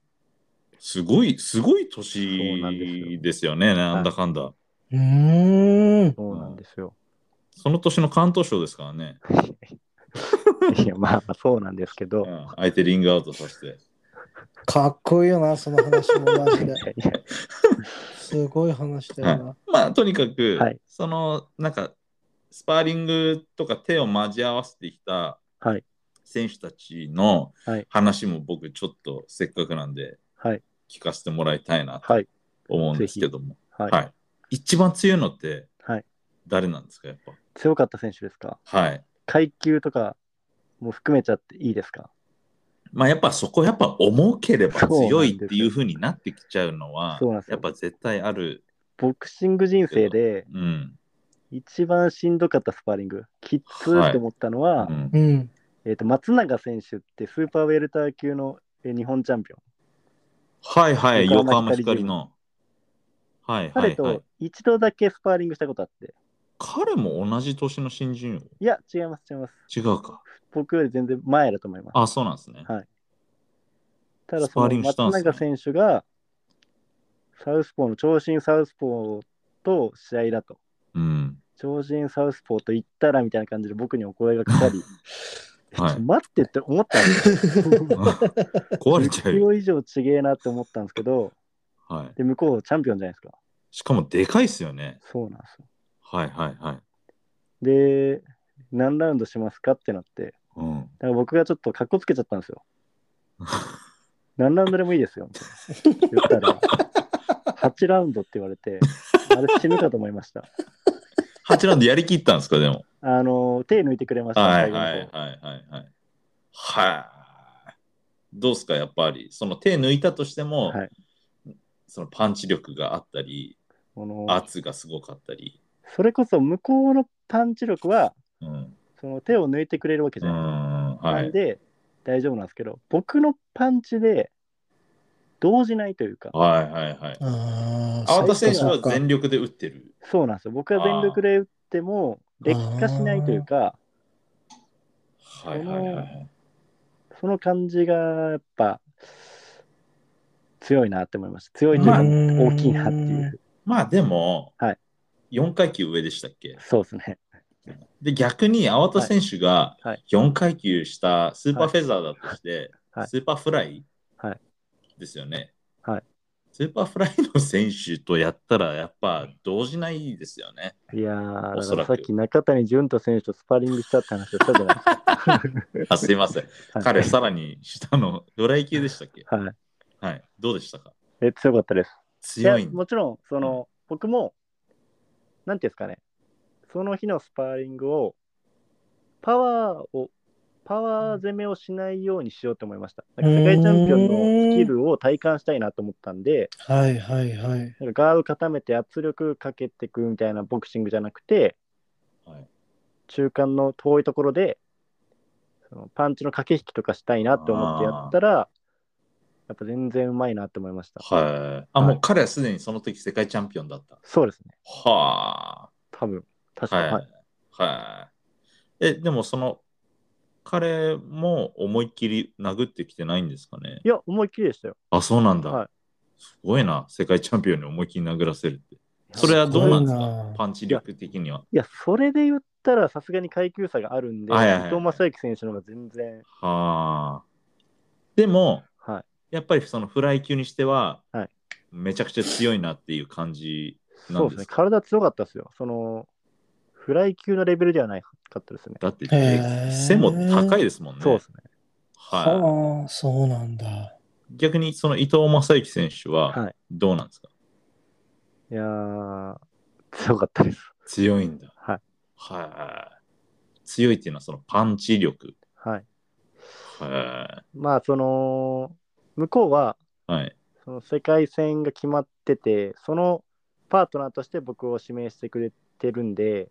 すごい、すごいすよ年ですよね、なんだかんだ。うーん。そうなんですよ。その年の関東賞ですからね。いや、まあ、まあそうなんですけどう。ん、相手リングアウトさせて。かっこいいよな、その話もマジで。すごい話だよな。まあ、とにかく、はいその、なんか、スパーリングとか手を交合わせてきたはい。選手たちのはい話も僕、ちょっとせっかくなんではい。聞かせてもらいたいなとはい。思うんですけども。はい。はい。一番強いのってはい誰なんですか、やっぱ？強かった選手ですか？はい。階級とかも含めちゃっていいですか？まあやっぱそこやっぱ重ければ強いっていうそ風になってきちゃうのはそうなんですよやっぱ絶対ある。ボクシング人生でうん。一番しんどかったスパーリング、きっつーって思ったのは、うんうん。えー、と松永選手ってスーパーウェルター級のえー日本チャンピオン。はいはい、横横浜浜光光の。はいは彼いはいと。一度だけスパーリングしたことあって。彼も同じ年の新人いや、違います、違います。王違うか。僕より全然前だと思います。あ、そうなんですね。ただスパーリングその松したんすね永選手が、サウスポーの長身サウスポーと試合だと。うん。長身サウスポーと言ったらみたいな感じで僕にお声がかかり、はい待ってって思ったんですよ。壊れちゃう10キよ。ロ以上ちげえなって思ったんですけど、はい。で向こうチャンピオンじゃないですか。しかもでかいっすよね。そうなんですよ。はいはいはい。で、何ラウンドしますかってなって、うん。だから僕がちょっとかっこつけちゃったんですよ。何ラウンドでもいいですよ。言ったら、8ラウンドって言われて、あれ死ぬかと思いました。8ラウンドやりきったんですか、でも。あの、手抜いてくれました、はいはいはいはいはい。はい。どうですか、やっぱり。その手抜いたとしても、はいそのパンチ力があったり、この圧がすごかったり。それこそ向こうのパンチ力はうん。その手を抜いてくれるわけうじゃないなんい。で大丈夫なんですけど、僕のパンチで動じないというか、はいはいはい。田選手はそうか全力で打ってる。そうなんですよ。僕は全力で打っても劣化しないというか、はいはいはい。その感じがやっぱ強いなって思いました。強いというかまあ大きいなっていう。まあでも、はい4階級上でしたっけ？そうですね。で、逆に粟田選手がはいはい4階級したスーパーフェザーだとして、はいスーパーフライ、はいですよね。はいスーパーフライの選手とやったらやっぱ動じないですよね。いやー、さっき中谷潤太選手とスパーリングしたって話をしたじゃないですか。あすいません。はい彼、さらに下のどら焼きでしたっけ？はい。はい。どうでしたか？え、強かったです。強いもちろん、その、僕も、なんていうんですかね、その日のスパーリングを、パワーを、パワー攻めをしないようにしようと思いました。なんか世界チャンピオンのスキルを体感したいなと思ったんで、はいはいはい。なんかガード固めて圧力かけていくみたいなボクシングじゃなくて、はい中間の遠いところで、そのパンチの駆け引きとかしたいなって思ってやったら、やっぱ全然うまいなって思いました。はい。あ、もう彼はすでにその時世界チャンピオンだった。そうですね。は多分。確あ。かに。はい。はい。え、でもその、彼も思いっきり殴ってきてないんですかね？いや、思いっきりでしたよ。あ、そうなんだ。はいすごいな、世界チャンピオンに思いっきり殴らせるって。それはどうなんですか？パンチ力的には。いや、それで言ったらさすがに階級差があるんで、はいはいはい伊藤正幸選手の方が全然、はあ。でも、はい。やっぱりそのフライ級にしては、はいめちゃくちゃ強いなっていう感じなそうんですね、ですか体強かったですよ。その、フライ級のレベルではないかったですね。だって、背も高いですもんね。そうですね。はい。はあ、そうなんだ。逆にその伊藤正幸選手ははいどうなんですか、いやー、強かったです。強いんだ。はい。はい。強いっていうのはそのパンチ力。はい。はまあ、その、向こうは、い。はい。その世界戦が決まってて、そのパートナーとして僕を指名してくれてるんで、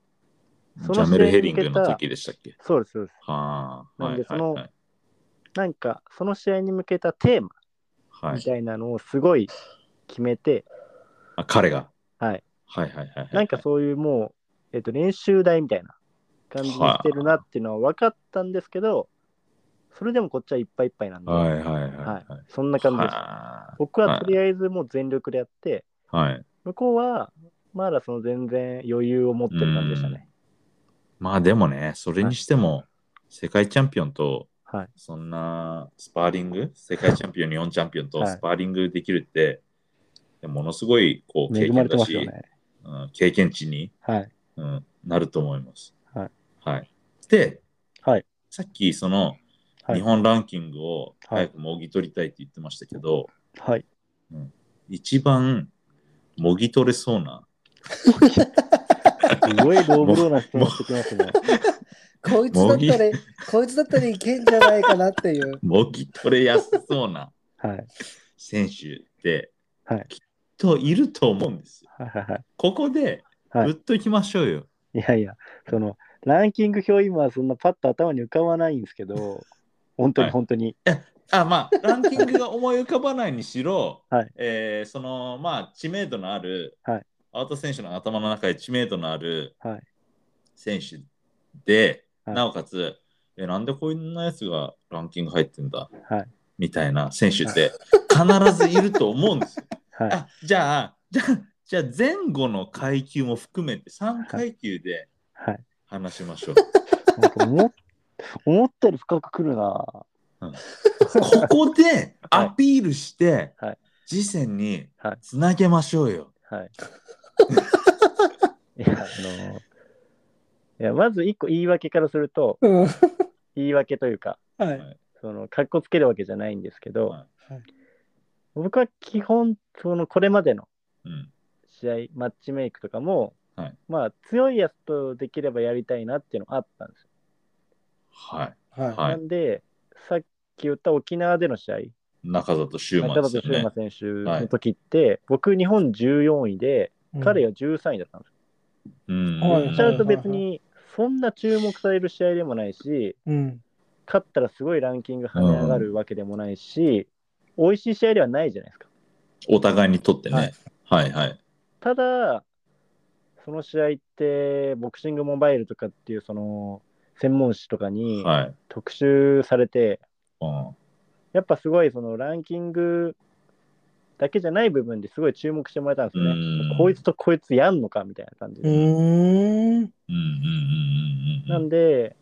そのジャメルヘリングの試合に向けた時でしたっけ？そうです、そうです。はあ。なんでそのはいはいはい。なんか、その試合に向けたテーマはい、みたいなのをすごい決めて、あ彼が？はい。はいはいはいはい。なんかそういうもう、えっと、練習台みたいな感じにしてるなっていうのは分かったんですけど、それでもこっちはいっぱいいっぱいなんで、はいはいはいはいはい。そんな感じです。は僕はとりあえずもう全力でやって、い。はい。向こうはまだその全然余裕を持ってる感じでしたね。まあでもね、それにしても、世界チャンピオンとはい。そんなスパーリング、世界チャンピオン、日本チャンピオンとはいスパーリングできるって、ものすごいこう経験だし、ね。うん、経験値に、はい。うん、なると思います。はい。はい、で、はいさっきそのはい日本ランキングをはい早くもぎ取りたいって言ってましたけど、はい。一番もぎ取れそうな、すごいローブローな質問してきますね。こいつだったら、こいつだったらいけんじゃないかなっていう。もぎ取れやすそうなはい。選手って、はいきっといると思うんですよ。はいはいはい。ここではい打っときましょうよ。いやいや、その、ランキング表今そんなパッと頭に浮かばないんですけど、本当はいに本当に。あまあ、ランキングが思い浮かばないにしろ、はいえーそのまあ知名度のある、はいアウト選手の頭の中で知名度のあるはい。選手で、はいなおかつ、えなんでこんなやつがランキング入ってんだはい。みたいな選手って 必ずいると思うんですよ。はい。あじゃあ、じゃあ、じゃあ前後の階級も含めて3階級ではい。話しましょう。なんか思っ思ったより深くくるな。ここで アピールして、はい次戦にはいつなげましょうよ。はい。いや、あの、いや、まず一個言い訳からすると、うん。言い訳というか、はい。その、かっこつけるわけじゃないんですけど、は僕は基本、その、これまでのうん試合、マッチメイクとかも、はいまあ強いやつとできればやりたいなっていうのがあったんですよ。はい。はい。はいなんで、さっき言った沖縄での試合、中里修馬ね里修馬。選手の時って、僕、日本14位で、彼が13位だったんですよ。うん。ちゃうと別に、そんな注目される試合でもないし、うん。勝ったらすごいランキング跳ね上がるわけでもないし、美味しい試合ではないじゃないですか。お互いにとってはね。はいはい。ただ、その試合って、ボクシングモバイルとかっていう、その、専門誌とかにはい。特集されて、うんやっぱすごいそのランキングだけじゃない部分ですごい注目してもらえたんですね。こいつとこいつやんのかみたいな感じうで。ーん。うんうんうんうんうん。なんで、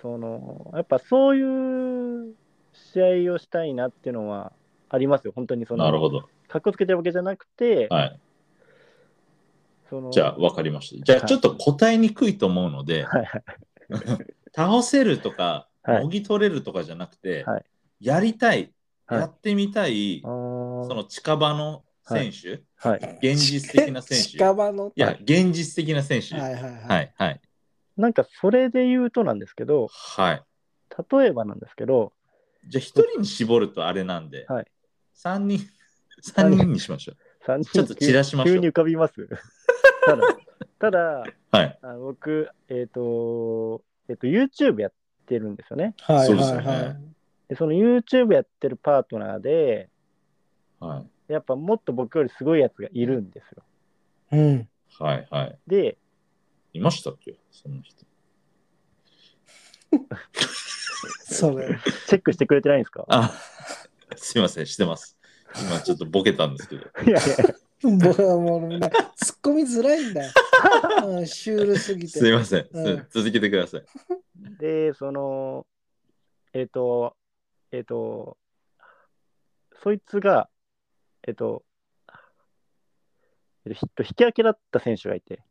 その、やっぱそういう試合をしたいなっていうのはありますよ。本当にその、なるほど。かっこつけてるわけじゃなくて、はい。その、じゃあ、わかりました。じゃあ、はいちょっと答えにくいと思うので、はいはい。倒せるとか、はいもぎ取れるとかじゃなくて、はいやりたい、はいやってみたい、その近場の選手、はい。現実的な選手？い近場の？や、現実的な選手。はいはいははい。い、はい、なんかそれで言うとなんですけど、はい。例えばなんですけど、じゃあ、一人に絞るとあれなんで、はい三人、三人にしましょ3人ちょっと散らしましょう急に浮かびます？ただ、ただう。はい。あの僕、えっ、と、えっ、と、YouTube やってるんですよね。はいそうですよねはいはい。で、その YouTube やってるパートナーで、はい。やっぱもっと僕よりすごいやつがいるんですよ。うん。はい、はい。で、いましたっけ？その人。それ。チェックしてくれてないんですか？あ、すいません、してます。今ちょっとボケたんですけど。いやいや、僕はもうみんな突っ込みづらいんだよ。うんシュールすぎて。すいません。うん続けてください。で、その、えっ、と、えっ、と、そいつが、えっ、と、えっとひ引き分けだった選手がいて、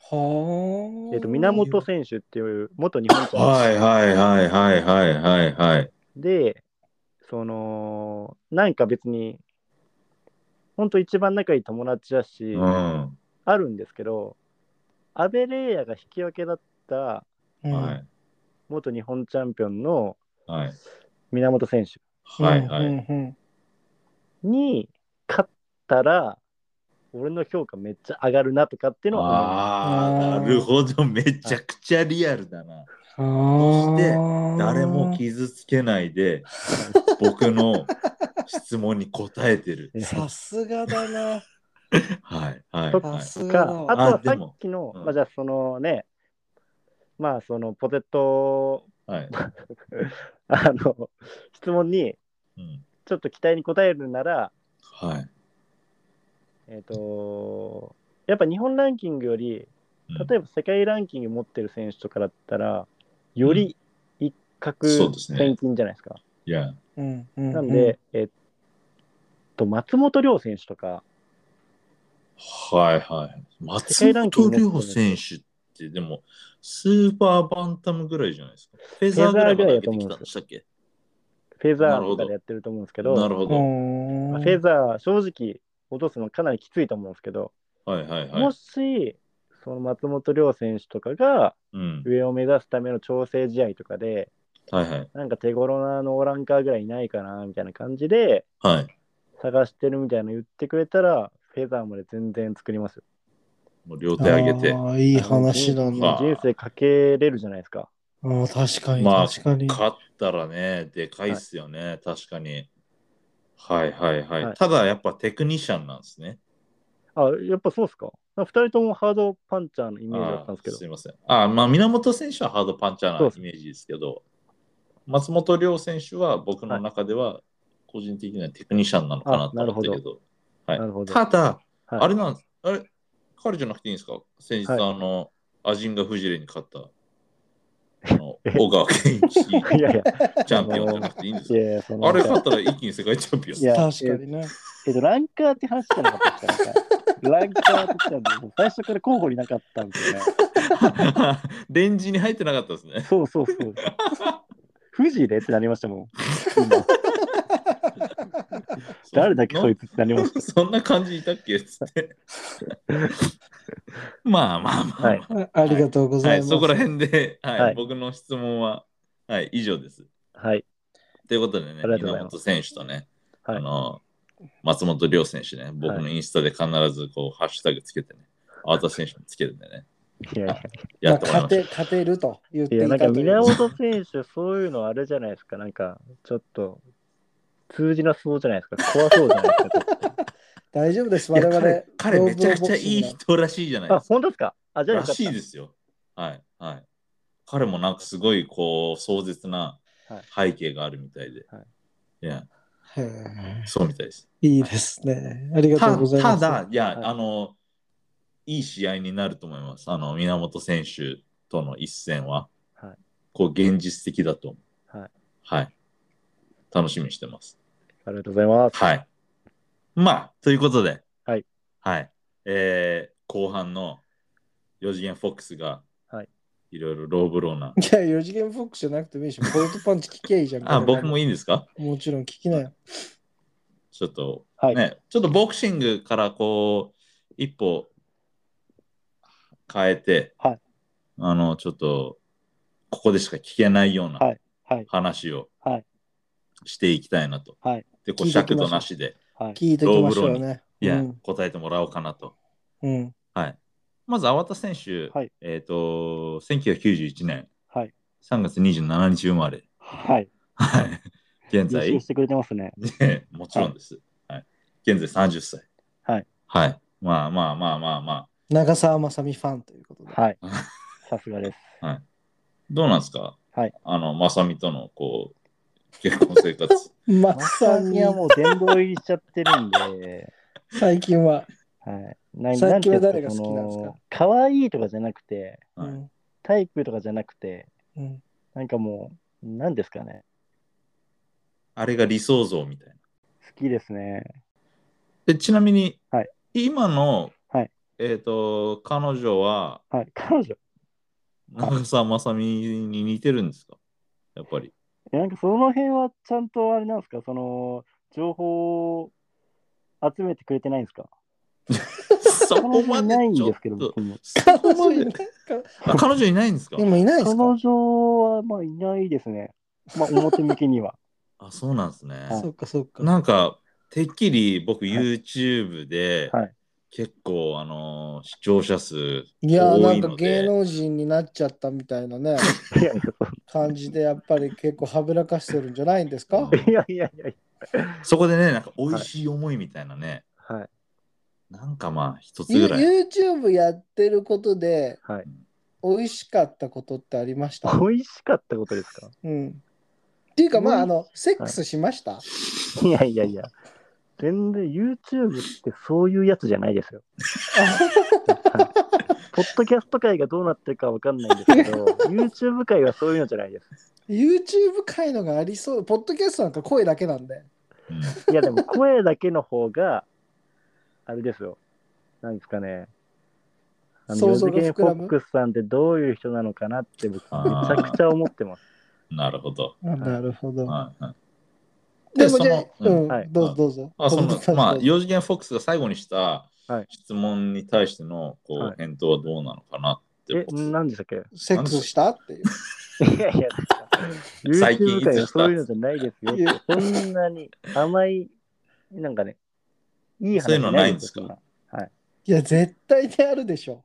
はあ。えっと、源選手っていう元日本チャンピオンはいはいはいはいはいはいはい。で、その、なんか別に、本当一番仲いい友達だし、うん。あるんですけど、アベレーヤが引き分けだったうんはい元日本チャンピオンのはい源選手はいはい。に勝ったら、俺の評価めっちゃ上がるなとかっていうのはああ、なるほど。めちゃくちゃリアルだな。うんして誰も傷つけないで、僕の質問に答えてる。す。さすがだな。はいはいそっはい。さすがかあとはさっきの、うんまあじゃあそのね、まあそのポテト、はい。あの、質問にうんちょっと期待に応えるなら、はい。えっ、と、やっぱ日本ランキングより、うん例えば世界ランキング持ってる選手とかだったら、より一角そうですね千金じゃないですか。いや、うんうんなんで、えっと、松本涼選手とか、はいはい。松本グ涼選手って、でも、スーパーバンタムぐらいじゃないですか。フェザーぐらいまで上げてきたんでしたっけ？フェザーとかでやってると思うんですけど、うなるほど。フェザー、正直落とすのかなりきついと思うんですけど、はいはいはいも。し、その松本涼選手とかがうん。上を目指すための調整試合とかで、はいはい。なんか手頃なノーランカーぐらいいないかなみたいな感じではい。探してるみたいなの言ってくれたら、フェザーまで全然作りますよ。もう両手上げて。あーいい話だあね。ー人生かけれるじゃないですか。あー確かに、まあ、確かに。勝ったらね、でかいっすよね、確かに。はいはいはい。はいただ、やっぱテクニシャンなんですね。あ、やっぱそうですか？二人ともハードパンチャーのイメージだったんですけどす。いません。あーまあ、源選手はハードパンチャーなイメージですけど、松本涼選手は僕の中では個人的にはテクニシャンなのかなと思ったけど、はい。なるほど。ただ、はい。あれなんです、あれ、彼じゃなくていいんですか？先日、はい。あの、アジンガ・フジレに勝った、あのえ？小川健一。チ いやいや、ャンピオンじゃなくていいんですか？いやいや、そのあれ勝ったら一気に世界チャンピオン。いや確かにね。えっと、ランカーって話じゃなかったですか？ランカーって言ったら、もう最初から候補になかったんでね。レンジに入ってなかったですね。そうそうそう。富士でってなりましたもん。今誰だっけそいつってなります。そんな感じいたっけ？つって。まあまあまあ、はいまああありがとうござはいい、ます。そこら辺で、はいはい僕の質問は、はい、以上です。はい。ということでね、ありがとうございます稲本選手とね、はいあの松本涼選手ね、僕のインスタで必ずこう、ハッシュタグつけてね、青田選手もつけてね、いやいやや。勝て勝てると言っていや、いなんかたという源選手、そういうのあれじゃないですか。なんか、ちょっと、通じなそうじゃないですか。怖そうじゃないですか。大丈夫です。我々彼、彼めちゃくちゃいい人らしいじゃないあ、ですか。本当ですか？あ、じゃあよら。しいですよ。はい、はい。彼もなんかすごいこう壮絶な背景があるみたいで。はいいや、そうみたいです。いいですね。ありがとうたございます。ただ、いや、はいあの、いい試合になると思います。あの、源選手との一戦は、はいこう、現実的だと思う。はい。はい。楽しみにしてます。ありがとうございます。はい。まあ、ということで、はい。はい。えー、後半の4次元フォックスが、はい。いろいろローブローな。いや、4次元フォックスじゃなくてもいいし、ボルトパンチ聞きゃいいじゃん。あ、僕もいいいんですか？い。もちろん聞きなよ。ちょっと、はい。ね、ちょっとボクシングからこう、一歩変えて、はいあの、ちょっと、ここでしか聞けないようなはいはい。話をはいしていきたいなと。はい。で、こう尺度なしで、はい。聞いていきましょうね。いや、うん答えてもらおうかなと。うん。はい。まず、粟田選手、はいえっ、と、1991年はい。3月27日生まれ。はい。はい。現在してくれてますね。ねもちろんです。はい。現在30歳。はい。はい。まあまあまあまあまあ。長澤まさみファンということで。はい。さすがです。どうなんですか？はい。あの、まさみとの、こう、結婚生活。ま まさにさにはもう殿堂入りしちゃってるんで、最近は。はい。な最近は誰がなんていう好きなんですか？その可愛いとかじゃなくて、はいうんタイプとかじゃなくて、うんなんかもう、なんですかね？あれが理想像みたいな。好きですね。で、ちなみに、はい今の、はいえっ、と、彼女は、はい。彼女？長澤まさみに似てるんですか？やっぱり。えなんかその辺はちゃんとあれなんですか？その、情報を集めてくれてないんですか？そこまでないんですけど、と僕も。そこまであ彼女いないんですか？いないですか？彼女はまあいないですね。まあ表向きには。あ、そうなんですね。そっかそっか。なんか、てっきり僕はい YouTube で、はい結構、あのー視聴者数いやーなんか芸能人になっちゃったみたいなね いやい感じでやっぱり結構はぶらかしてるんじゃないんですか？やいやいやいや。そこでね、なんか美味しい思いみたいなね、はい。なんかまあ一つユぐらい。YouTube やってることではい。美味しかったことってありました？美味しかったことですか？うん。っていうかまあうんあのセックスしました、いやいやいや。全然 YouTube ってそういうやつじゃないですよ。は いポッドキャスト界がどうなってるかわかんないんですけど、YouTube 界はそういうのじゃないです。YouTube 界のがありそうポッドキャストなんか声だけなんでうんいやでも声だけの方が、あれですよ。なんですかね。あの、想像四次元フォックスさんってどういう人なのかなって僕めちゃくちゃ思ってます。なるほど。あなるほど、はいはいでもじゃあでそのうん、はい。どうぞどうぞ。あそのまあ、4次元フォックスが最後にしたはい。質問に対してのこう、はい。返答はどうなのかなってえ、こと何でしたっけセックスした？っていう。いやいや、最近そういうのじゃないですよいや。そんなに甘い、なんかね、いいそういうの話ないんですか？よそんな。い。や絶対にあるでしょ。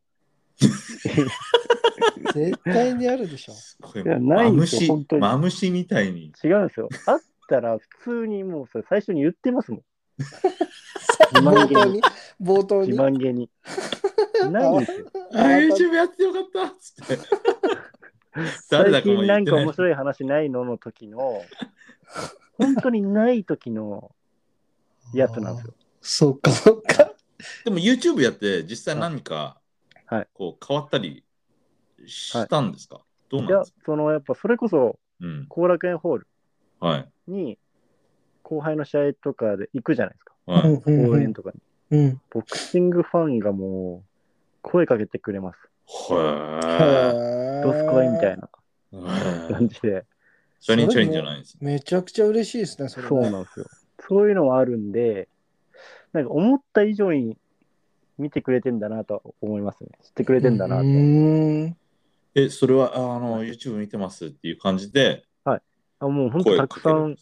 絶対にあるでしょ。い。いやないんですよマムシみたいに。違うんですよ。あったら普通にもうそれ最初に言ってますもん。自慢げに冒頭に？冒頭に？自慢げに。ないんですよ。あ、YouTube やってよかったっつって。誰だ最近なんか面白い話ないのの時の、本当にない時のやつなんですよ。そっかそっかでも YouTube やって実際何かはいこう変わったりしたんですか、どういやなんですか、そのやっぱそれこそうん。後楽園ホールはい。に後輩の試合とかで行くじゃないですか。はい。うんうんうん応援とかに。うんボクシングファンがもう声かけてくれます。へードスコイみたいな感じで。チャリンチャリンじゃないんです。めちゃくちゃ嬉しいですねそれねそうなんですよ。そういうのはあるんで、なんか思った以上に見てくれてんだなとは思いますね。知ってくれてんだなと。んえ、それは、ああの、YouTube 見てますっていう感じで、あもう本当声たくさん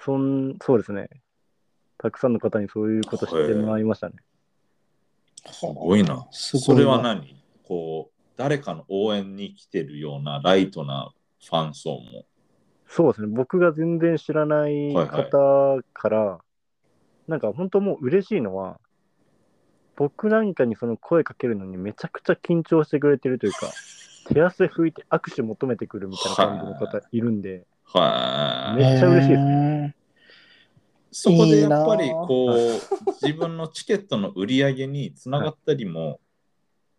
そんそうですね。たくさんの方にそういうこと知ってもらいましたね。すごいな。それは何？こう、誰かの応援に来てるようなライトなファン層も。そうですね。僕が全然知らないはいはい方から、なんか本当もう嬉しいのは、僕なんかにその声かけるのにめちゃくちゃ緊張してくれてるというか、手汗拭いて握手求めてくるみたいな感じの方いるんで、はい。めっちゃ嬉しいですね。そこでやっぱりいいなこう自分のチケットの売り上げにつながったりも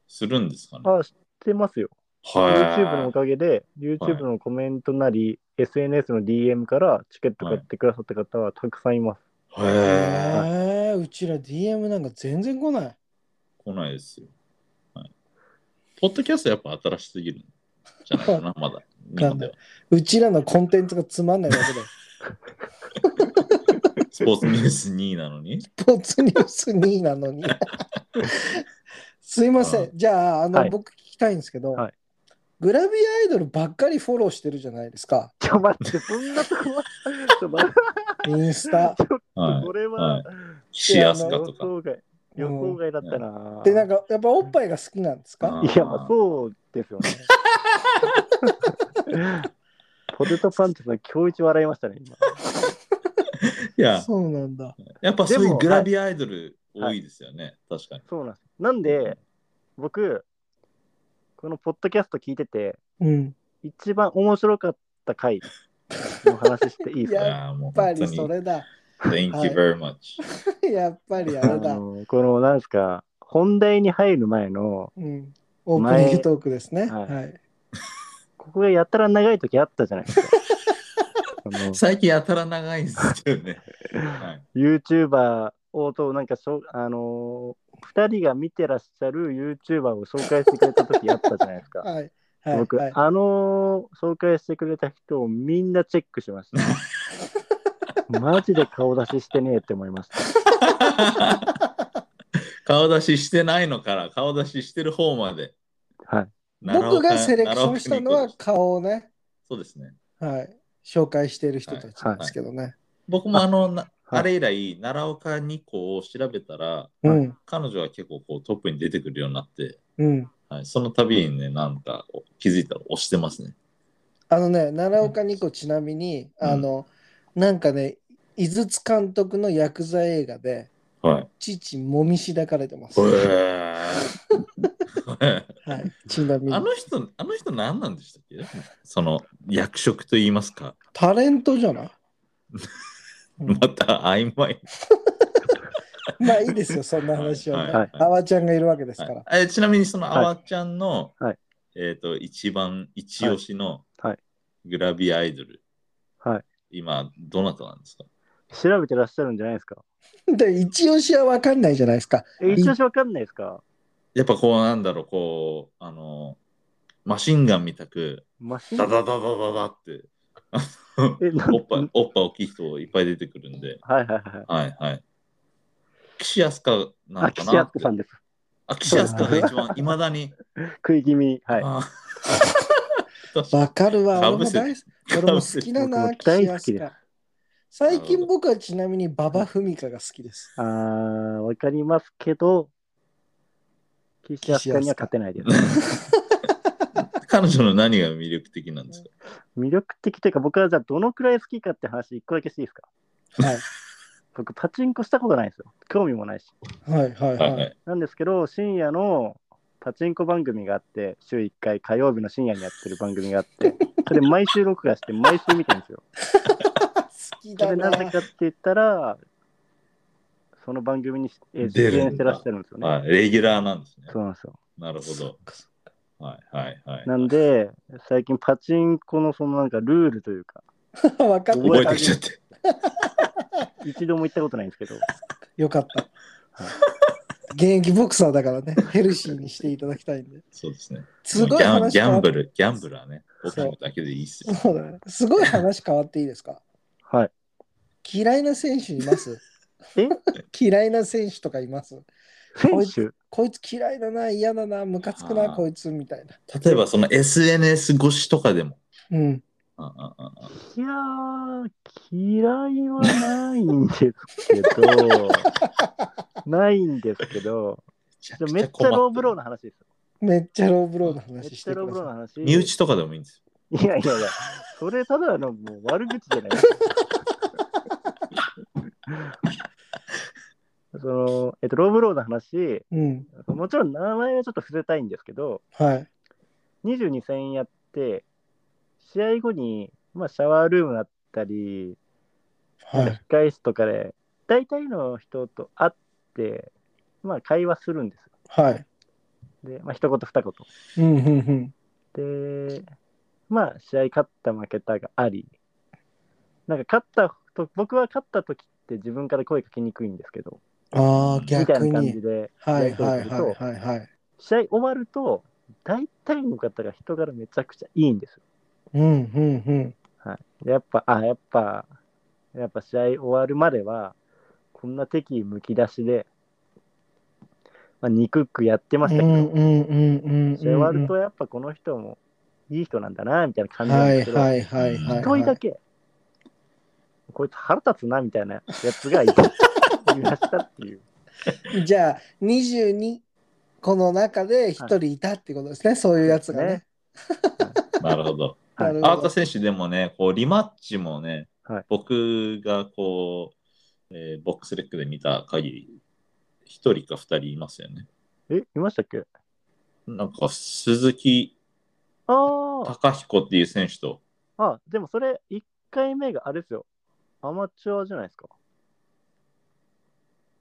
するんですかね？あ、知ってますよ。はい YouTube のおかげで、YouTube のコメントなり、SNS の DM からチケット買ってくださった方はたくさんいます。へえ。へえ、うちら DM なんか全然来ない。来ないですよ。はい。ポッドキャストやっぱ新しすぎるんじゃないかな、まだ。日本では。うちらのコンテンツがつまんないだけで。スポーツニュース2位なのに？スポーツニュース2位なのに。すいません。じゃあ、あの、はい僕聞きたいんですけど、はいグラビアアイドルばっかりフォローしてるじゃないですか。ちょ、待って、そんなとこは、ちょ、待って、インスタ。これは、はい岸安香予とか。想外、予想外だったな。で、なんか、やっぱおっぱいが好きなんですか？うんいや、まあ、そうですよね。ポテトパンチさん、今日一笑いましたね、今。いや、そうなんだ。やっぱそういうグラビアアイドル多いですよね。確かに。そうなんです。なんで、僕、このポッドキャスト聞いてて、うん。一番面白かった回の話していいですか？いやや、もうやっぱり。それだ。Thank はい you very much. やっぱりああれだ。のこの、なんですか、本題に入る前の、うん。オープニングトークですね。ははいい。ここがやたら長い時あったじゃないですか。あの最近やたら長いんですよね。はい、YouTuber をと、なんかしょ、あのー、2人が見てらっしゃる YouTuber を紹介してくれた時あったじゃないですか。はい。はい。僕、はいあのー紹介してくれた人をみんなチェックしました。マジで顔出ししてねえって思いました。顔出ししてないのから顔出ししてる方まで。はい。僕がセレクションしたのは顔をね、そうですね。はい。紹介している人たちなんですけどね。僕もあの、なはいあれ以来、奈良岡2個を調べたら、うん。彼女は結構こうトップに出てくるようになって、うん。はい、その度にね、なんか気づいたら押してますね。あのね、奈良岡ニコちなみに、うんあの、なんかね、井筒監督のヤクザ映画で、はい。父もみし抱かれてます。へ はい。ちなみにーあ。の人、あの人何なんでしたっけ？その役職と言いますか、タレントじゃない、うんまた曖昧。まあいいですよ、そんな話はね。はいあわちゃんがいるわけですから。はいえちなみにそのはいあわちゃんの、はいえっ、と、一番一押しのはいグラビアアイドル、はい。今、どなたなんですか？調べてらっしゃるんじゃないですか？で、一押しは分かんないじゃないですか。え、一押しわかんないですか？やっぱこうなんだろう、こう、あの、マシンガンみたく、マシン？ダダダダダダって、おっぱい、おっぱい大きい人いっぱい出てくるんで、はいはいはい。はいはい。岸安香なあ、のかな岸安子さんです。あ、岸安香が一番、いまだに。食い気味。はい。あー確かに分かるわ。俺も大好き。俺も好きだな、僕も大好きです岸安香最近僕はちなみに馬場文香が好きです。あー、わかりますけど、岸安子には勝てないです。彼女の何が魅力的なんですか？魅力的というか、僕はじゃあどのくらい好きかって話一個だけしていいですか？はい。僕、パチンコしたことないんですよ。興味もないし。はいはいはいははい。い。なんですけど、深夜のパチンコ番組があって、週1回火曜日の深夜にやってる番組があって、それ毎週録画して毎週見てるんですよ。好きだそれなぜな。かって言ったら、その番組にえー出演してらっしゃるんですよね。はい、レギュラーなんですね。そうなんですよ。なるほど。はいはいはい。なんで、最近パチンコのそのなんかルールというか、分かっ覚えてきちゃって。一度も行ったことないんですけど、よかった。現役ボクサーだからね、ヘルシーにしていただきたいんで。そうですね。すごいギャン話ギャンブル、ギャンブルはね、そう僕だけでいいっすよ。そうだね。すごい話変わっていいですか？はい。嫌いな選手います？え？嫌いな選手とかいます？こい選手こいつ嫌いだな、嫌だな、ムカつくな、こいつみたいな。例えばその SNS 越しとかでも。うん。いやー、嫌いはないんですけど、ないんですけど、めっちゃローブローな。の話ですよ。めっちゃローブローのめっ話しちゃローてくださブローの話。身内とかでもいいんですよ。いやいやいや、それただのもう悪口じゃない。その、えっと、ローブローの話、い。うん。もちろん名前はちょっと伏せたいんですけど、はい。22戦やって、試合後に、まあ、シャワールームだったり、はい。控え室とかで、大体の人と会って、まあ、会話するんですよ。はい。で、まあ、一言二言。うん、うん、で、まあ、試合勝った負けたがあり、なんか勝ったと、僕は勝った時って自分から声かけにくいんですけど、うん。ああ、みたい逆な感じに。で、はい、はい、はい、はい、はい。試合終わると、大体の方が人柄めちゃくちゃいいんですよ。うん、うん、うん。はい。でやっぱ、あ、やっぱ、やっぱ試合終わるまでは、こんな敵意むき出しで、まあ、憎くやってまうん、したけど、うん、うん、うん。試合終わるとやっぱこの人もいい人なんだな、みたいな感じなんはい、ですけど、はい、はい、はい。一人だけ、こいつ腹立つな、みたいなやつがいたいましたっていう。じゃあ、22個の中で一人いたってことですね、そういうやつがね。なるほど。は いなるほどアート選手でもね、こうリマッチもね、はい僕がこう、えーボックスレックで見た限り、一人か二人いますよね。え、いましたっけ？なんか鈴木あ貴彦っていう選手と、あ、あ、でもそれ1回目があれですよ。アマチュアじゃないですか。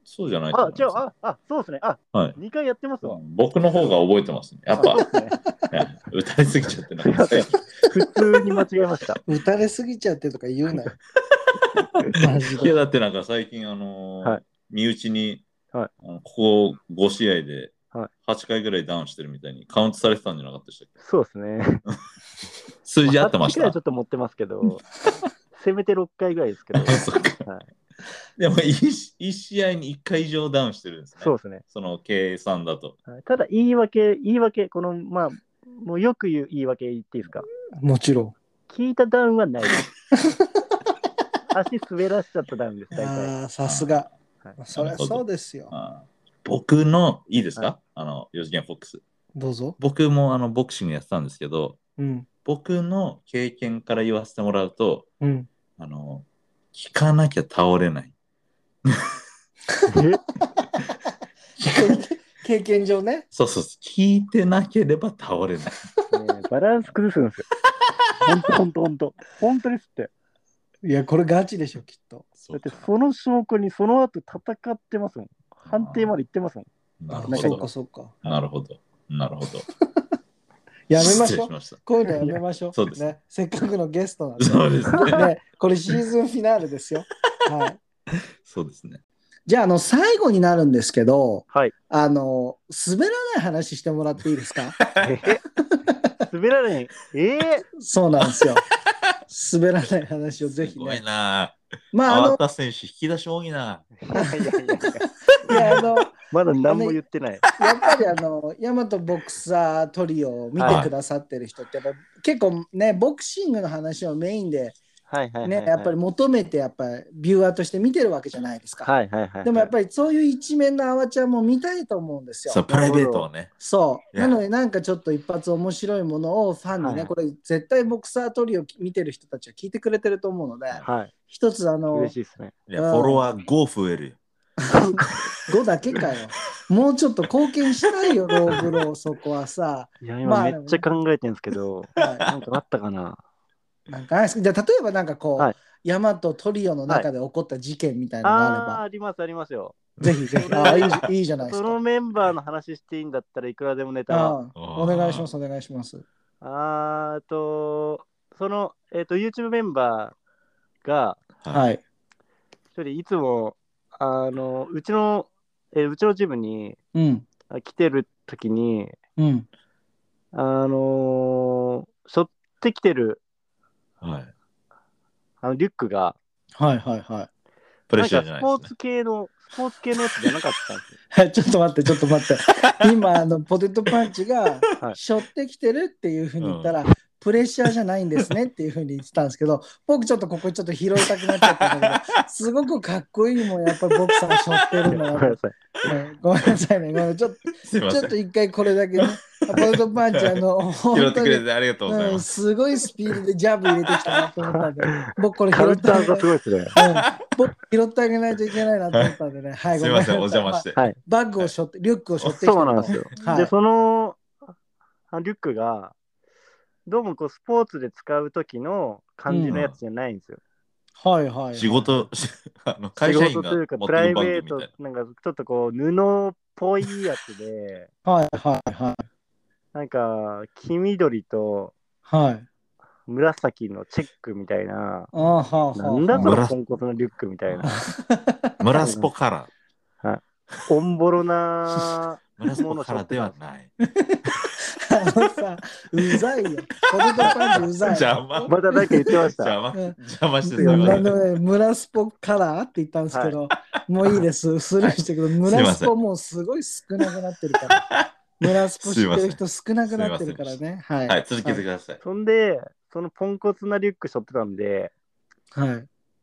そうじゃないとあす違う、あ、あ、そうですね。あ、はい2回やってますわ。僕の方が覚えてますね。やっぱね。ね 打たれすぎちゃってない普通に間違えました。打たれすぎちゃってとか言うなよ。マジいやで。だってなんか最近あのーはい身内に、はいあのここ5試合ではい8回ぐらいダウンしてるみたいにカウントされてたんじゃなかったでしたっけ？そうですね。数字合ってまし8回はたちょっと持ってますけど、せめて6回ぐらいですけど、そっかはい、でも 1, 一試合に1回以上ダウンしてるんですね。そうですね。その計算だと。はいただ、言い訳、言い訳、この、まあ、もうよく言う言い訳言っていいですか？もちろん。聞いたダウンはないです。足滑らしちゃったダウンです、大体。ああ、さすがはい。そりゃそうですよ。あー僕の、いいですか、はいあの、4次元フォックス。どうぞ。僕もあのボクシングやってたんですけど、うん。僕の経験から言わせてもらうと、うん。あの、聞かなきゃ倒れない。え？経験上ね。そうそうそう、聞いてなければ倒れない。バランス崩すんですよ。ほんとほんとほんと。本当ですって。いや、これガチでしょ、きっと。だってその証拠にその後戦ってますもん。判定まで行ってますもん。なるほどそうか、。そうか。なるほど。なるほど。やめましょう。こういうのやめましょう。そうですね。せっかくのゲストなんで。そうですね。ね、これシーズンフィナーレですよ。はい。そうですね。じゃあ、あの、最後になるんですけど、はい。あの、滑らない話してもらっていいですか？え 滑らない。ええそうなんですよ。滑らない話をぜひすごいね。な。まあ、あの、淡田選手、引き出し多いな。いやいやいやいやいや、あの、まだ何も言ってない。やっぱりあの、ヤマトボクサートリオを見てくださってる人って、やっぱ結構ね、ボクシングの話をメインではいはいはい、ね、やっぱり求めて、やっぱりビューアーとして見てるわけじゃないですか。はいはいはい。でもやっぱりそういう一面のアワチュアも見たいと思うんですよ。そう、プライベートをね。そう。なので、なんかちょっと一発面白いものをファンにね、はいこれ絶対ボクサートリオ見てる人たちは聞いてくれてると思うので、はい。一つあの嬉、しいですね。いや、うんフォロワー5増えるよ。5だけかよ。もうちょっと貢献したいよ、ローブロー、そこはさ。いや、ま今あめっちゃ考えてるんですけど、はなんかあったかな？い、なんかないですかじゃあ、例えばなんかこう、はいヤマトトリオの中で起こった事件みたいなのああー、があありますありますよ。れば、ぜひぜひ。ああ、いいじいいじゃないですそのか。メンバーの話していいんだったらいくらでもネタは。ああお願いします、お願いします。あーと、その、えっ、と、YouTube メンバーが、はい。一人いつも、あの、うちの、えーうちのジムにうん。あ来てる時に、うん。あのー、背負ってきてるはい。あのリュックが、はいはいはい。プレッシャーじゃないですねスポーツ。系の、スポーツ系のやつじゃなかったんですよ。はい、ちょっと待って、ちょっと待って。今、あの、ポテトパンチが、はい背負ってきてるっていうふうに言ったら、プレッシャーじゃないんですねっていうふうに言ってたんですけど、僕ちょっとここちょっと拾いたくなっちゃったんだけど、すごくかっこいいもん、やっぱり僕さん背負ってるんだなごめんなさい。うんごめんなさいね。ごめんちょっと。ちょっと一回これだけね、ポテトパンチ、あの、拾って本当に、くれてありがとうございうん、ます。すごいスピードでジャブ入れてきたなと思ったんで、僕これ拾ってあげないターがすごいですね。うん僕拾ってあげないといけないなと思ったんでね。はい、すいません、おごめんなさい邪魔して。はい。バッグを背負って、リュックを背負ってきてるそうなんですよ。はいで、そのあリュックが、どうもこうスポーツで使う時の感じのやつじゃないんですよ。はいはいはい。仕事、あの会仕社員が事というか、持ってるプライベート、なんかちょっとこう、布っぽいやつで、はいはいはい。なんか、黄緑とはい。紫のチェックみたいな、あーはあはあなんだそ紫のポンコツのリュックみたいな、な。ムラスポカラオンボロな、ー。ムラスポカラーではない。あのさ、うざいよ。ポテトパンチうざい。邪魔。また誰か言ってました。邪魔。うん邪魔してすいやいません。ね、ムラスポカラーって言ったんですけど、もういいです。スルーしてくど、ムラスポもうすごい少なくなってるから。ムラスポ知ってる人少なくなってるからね。はい。はい、続けてください。そんで、そのポンコツなリュック背負ってたんで、はい。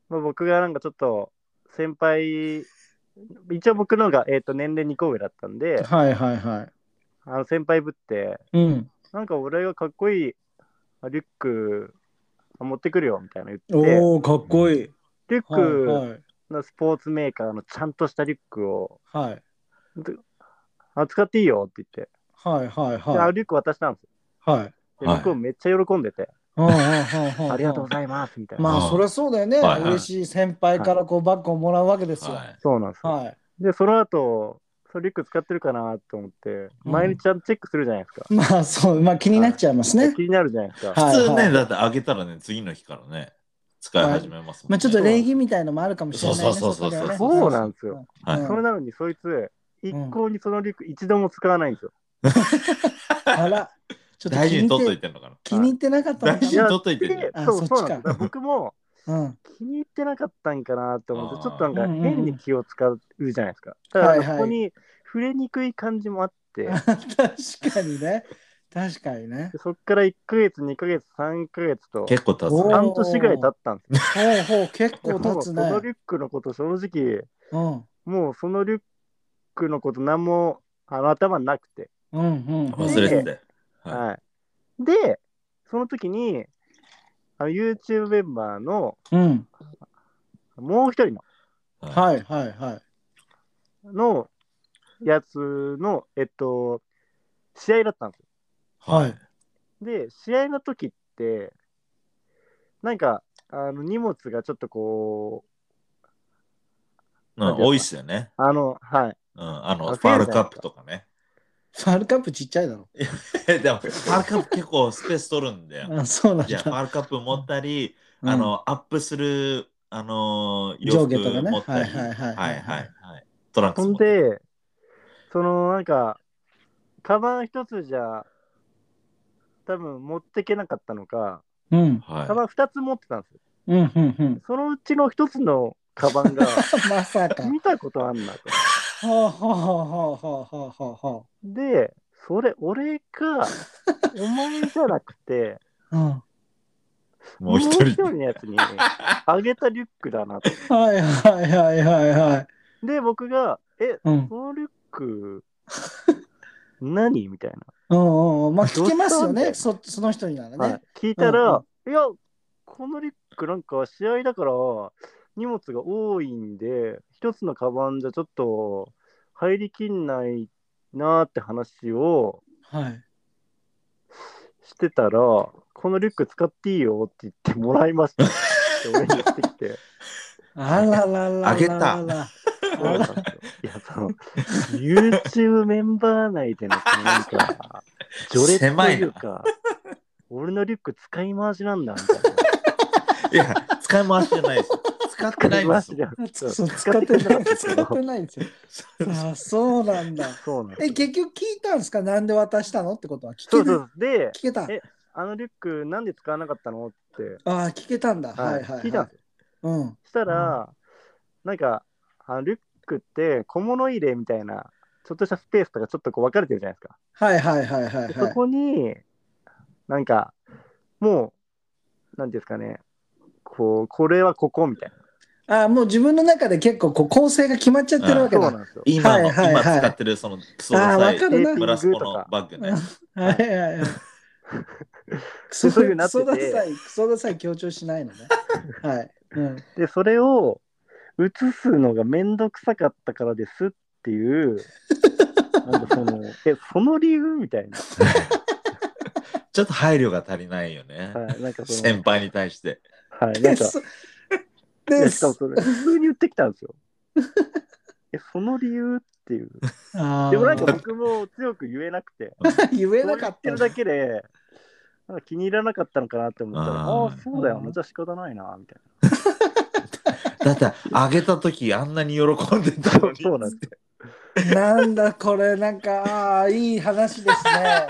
まあ、僕がなんかちょっと先輩、一応僕のが、えー、と年齢2個上だったんで、はいはいはい。あの先輩ぶって、うん。なんか俺がかっこいいあリュック持ってくるよみたいな言って、おおかっこいい。リュッはいクのスポーツメーカーのちゃんとしたリュックをはい。はい。あ使っていいよって言って、はいはいはい。リュック渡したんですよ。はい。ではい僕もめっちゃ喜んでて、ありがとうございますみたいな。まあ、うんそりゃそうだよね。はいはい嬉しい先輩からこうバッグをもらうわけですよ。ははい。そうなんですよ。で、その後、そのリュック使ってるかなと思って、うん毎日ちゃんとチェックするじゃないですか。まあ、そう、まあ気になっちゃいますね。気になるじゃないですか。はい普通ね、はいだってあげたらね、次の日からね、使い始めますもんね。まあ、ちょっと礼儀みたいのもあるかもしれないね。そうそうそうそうこではねそうなんですよ。はいうんそれなのに、そいつ、一向にそのリュック一度も使わないんですよ。あら、ちょっと大事に取っといててんのかな？気に入ってなかったのか大事にな。取っといてんのであそうそっちかそう僕もうん。気に入ってなかったんかなと思って、あーちょっとなんか変に気を使うじゃないですか。だから、はいはいここに触れにくい感じもあって、確かにね。確かにね。でそっから1ヶ月、2ヶ月、3ヶ月と、結構経つ。半年ぐらい経ったんですよ。ほうほう、結構経つその。リュックのこと、正直、うん。もうそのリュックのこと何もあの頭になくて。うんうん。忘れてて。ははい。で、その時に、あの YouTube メンバーのうん。もう一人のい。はいはいはい。のやつの、えっと、試合だったんですよ。はい。で、試合の時って、なんか、あの荷物がちょっとこうん、多いっすよね。う、あの、はい。うん、あの、あファールカップとかね。ファールカップちっちゃいだろ。でも、ファールカップ結構スペース取るんだよ。あそうなんじゃあ、ファだ。ールカップ持ったり、うんあ、の、アップする、あの、上下とかね。はいはいはいはいはいはい。トランクスほん。で、そのなんか、カバン一つじゃ、多分持ってけなかったのか、うん。はいカバン二つ持ってたんですよ。うんうんうん。そのうちの一つのカバンが まさか。見たことあんなと。はあはあはあはあはあはで、それ俺か、お前じゃなくて、あ。うん。もう一人。もう一人のやつにあげたリュックだなと。はいはいはいはいはい。で、僕が、え、うん。そのリュック、何？みたいうんうんうん。まあ聞けますよね。そその人にならな。はいね。聞いたら、うんいや、このリュックなんか試合だから荷物が多いんで、一つのカバンじゃちょっと入りきんないなーって話をはい。してたら、このリュック使っていいよって言ってもらいましたって俺に言ってきて。あららららら。あげたそうなんですよいや、その、YouTube メンバー内での、そのなんか、序列というか、俺のリュック使い回しなんだ、みたいな。いや、使い回しじゃないです。使ってないんです使い回しじゃんそうそう使ってない。使使ってないんですよ。あそうなんだ。え、そうなんですよ。結局聞いたんですか？なんで渡したの？ってことは聞けたそうそう。で、聞けた？えあのリュックなんで使わなかったの？って、ああ、聞けたんだ。はいはい。聞いたんですよ。うん。したら、なんか、あのリュックって小物入れみたいな、ちょっとしたスペースとかちょっとこう分かれてるじゃないですか。はいはいはいはいはい。でそこに、なんか、もう、なんていうんですかね、こう、これはここみたいあもう自分の中で結構こう構成が決まっちゃってるわな。けだ。ん。今の、はいはいはい今使ってるそのクソダサいブラスコのバッグね。いはいはい。ク ソそういうなクっててソダサい、クソダサい強調しないのね。はい。うん、で、それを映すのがめんどくさかったからですっていう、なんかその、え、その理由みたいな。ちょっと配慮が足りないよね。はい、なんかその、先輩に対して。はい、なんか、でやしかもそれ、普通に言ってきたんですよ。え、その理由っていう。あーでもなんか僕も強く言えなくて、言えなかったのそう言ってるだけで、なんか気に入らなかったのかなって思ったら、あーああ、そうだよな、じゃあ仕方ないな、みたい だって、あげた時あんなに喜んでたのな。に。そうなんですよ。なんだこれなんかあーいい話ですね。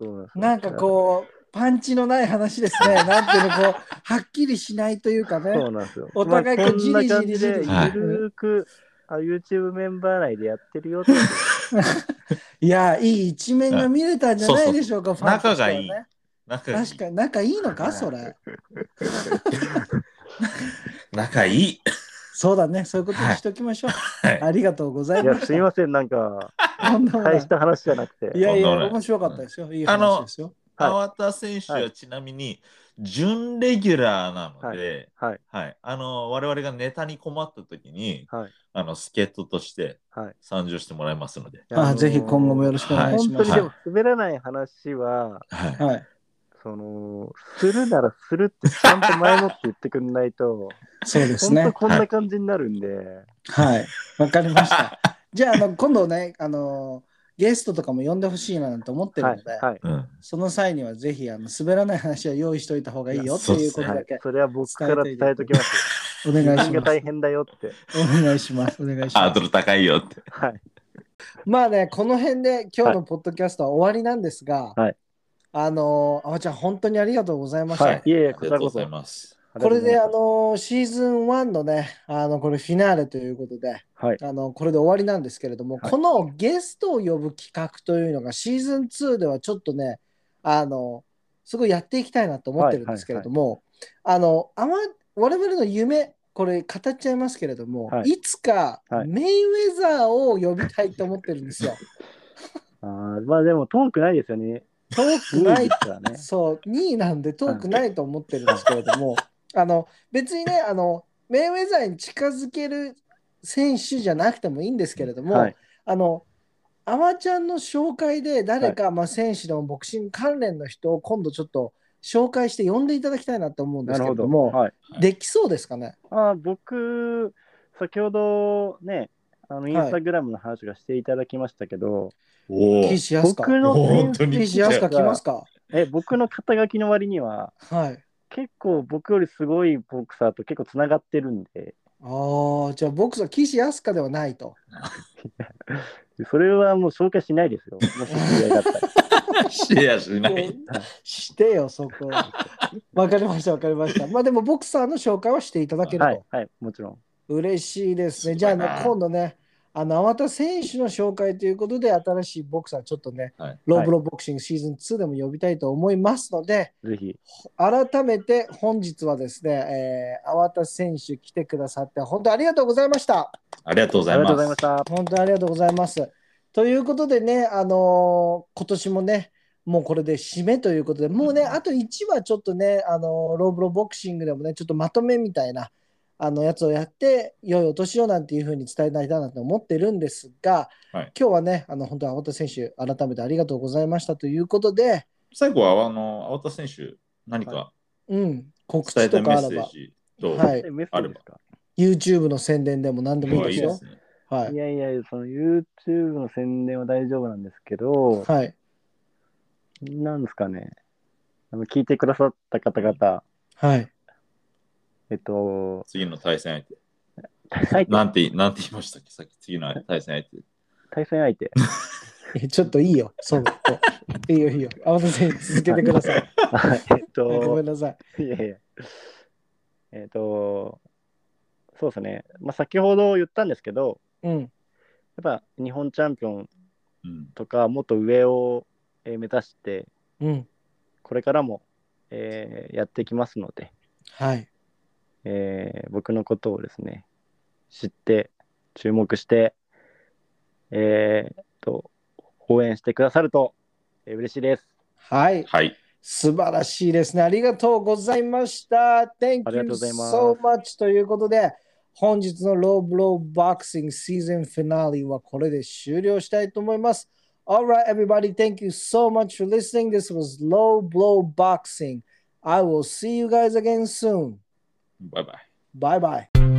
そうなんですよなんかこうパンチのない話ですね。なんていうのこうはっきりしないというかね。そうなんですよ。お互いこうじりじりじりゆるーく、あ YouTube メンバー内でやってるよって。いやいい一面が見れたんじゃないでしょうか。ファンとしてはね仲がいい確かに仲いいのかそれ。仲いい。そうだねそういうことにしておきましょう。はいありがとうございいや、ました。すいません、なんか、大した話じゃなくて。いやいや面白かったですよ。いい話ですよ。はい川田選手はちなみに準レギュラーなので、はい、はい、あの我々がネタに困った時に、はい、あの助っ人としてはい。参上してもらいますので、あのーぜひ今後もよろしくお願いします。本当にでも滑らない話は、はいはい。その、するならするってちゃんと前もって言ってくんないと、そうですね。本当こんな感じになるんで、はい。わかりました。じゃあ、あの今度ね、あのゲストとかも呼んでほしいななんて思ってるので、はい、はい。うん、その際にはぜひあの滑らない話は用意しておいた方がいいよっていうことはいだけ、それは僕から伝えときます。お願いします。変だよって。お願いします。お願いしますハード。ル高いよって。はい。まあね、この辺で今日のポッドキャストは終わりなんですが、はいあのあわちゃん、本当にありがとうございました。はい。いえいえ、あこちらこそ。りがとうございます。これであのシーズン1のね、あのこれフィナーレということで、はい。あのこれで終わりなんですけれども、はいこのゲストを呼ぶ企画というのがシーズン2ではちょっとね、あのすごいやっていきたいなと思ってるんですけれども、あのあま我々の夢、これ語っちゃいますけれども、はいい、つかはいメイウェザーを呼びたいと思ってるんですよ。あーまあでも遠くないですよね。遠くないね。そう、2位なんで遠くないと思ってるんですけれども、あの別にねあの、メイウェザーに近づける選手じゃなくてもいいんですけれども、はい。あの、あまちゃんの紹介で誰か、まあ、選手でもボクシング関連の人を今度ちょっと紹介して呼んでいただきたいなと思うんで。すけれども、はい。できそうですかね？あー僕、先ほどね、あのインスタグラムの話がしていただきましたけど、おお。岸安か僕の本当に岸安か？来ますか？え僕の肩書きの割には、はい。結構僕よりすごいボクサーと結構つながってるんで、ああ、じゃあ僕は岸安かではないと。それはもう紹介しないですよ。もし知り合いだったら。シェアしない。してよ、そこ。わかりました、わかりました。まあでも、ボクサーの紹介はしていただけると。はい、はい、もちろん。嬉しいですね。じゃあ、ね今度ね、あの、粟田選手の紹介ということで、新しいボクサー、ちょっとね、はいローブロボクシングシーズン2でも呼びたいと思いますので、ぜひ。改めて本日はですね、えー、粟田選手来てくださって、本当ありがとうございました。ありがとうございありがとうございま。した。本当にありがとうございます。ということでね、あのー今年もね、もうこれで締めということで、もうね、あと1話ちょっとね、あのーローブロボクシングでもね、ちょっとまとめみたいなあのやつをやって、良いお年をなんていうふうに伝えたいなと思ってるんですが、はい今日はね、あの本当に青田選手、改めてありがとうございましたということで、最後は、あの、青田選手、何かうん、告知伝えたいメとかあれば、ッセージと、はい YouTube の宣伝でも何でもいいですよ。ね。はいい。やいや、その YouTube の宣伝は大丈夫なんですけど、はい。なんですかね。あの聞いてくださった方々、はい。えっと、次の対戦相手。対戦相手？なんて、なんて言いましたっけ？さっき次の対戦相手。対戦相手。えちょっといいよ、そう。いいよ、いいよ。青田選手、続けてください。はいえっごめとん、なさい。いやいや。えっと、そうですね。まあ、先ほど言ったんですけど、うん。やっぱ日本チャンピオンうん。とか、もっと上を、えー目指して、うん。これからも、えーやっていきますので、はい。えー僕のことをですね、知って、注目して、えーと、応援してくださると、えー嬉しいです。はい。はい。素晴らしいですね。ありがとうございました。Thank ありがと you うございます so much ということで、本日のローブローボクシングシーズンフィナーレはこれで終了したいと思います。Alright, everybody, thank you so much for listening. This was Low Blow Boxing. I will see you guys again soon. バイバイ。Bye bye.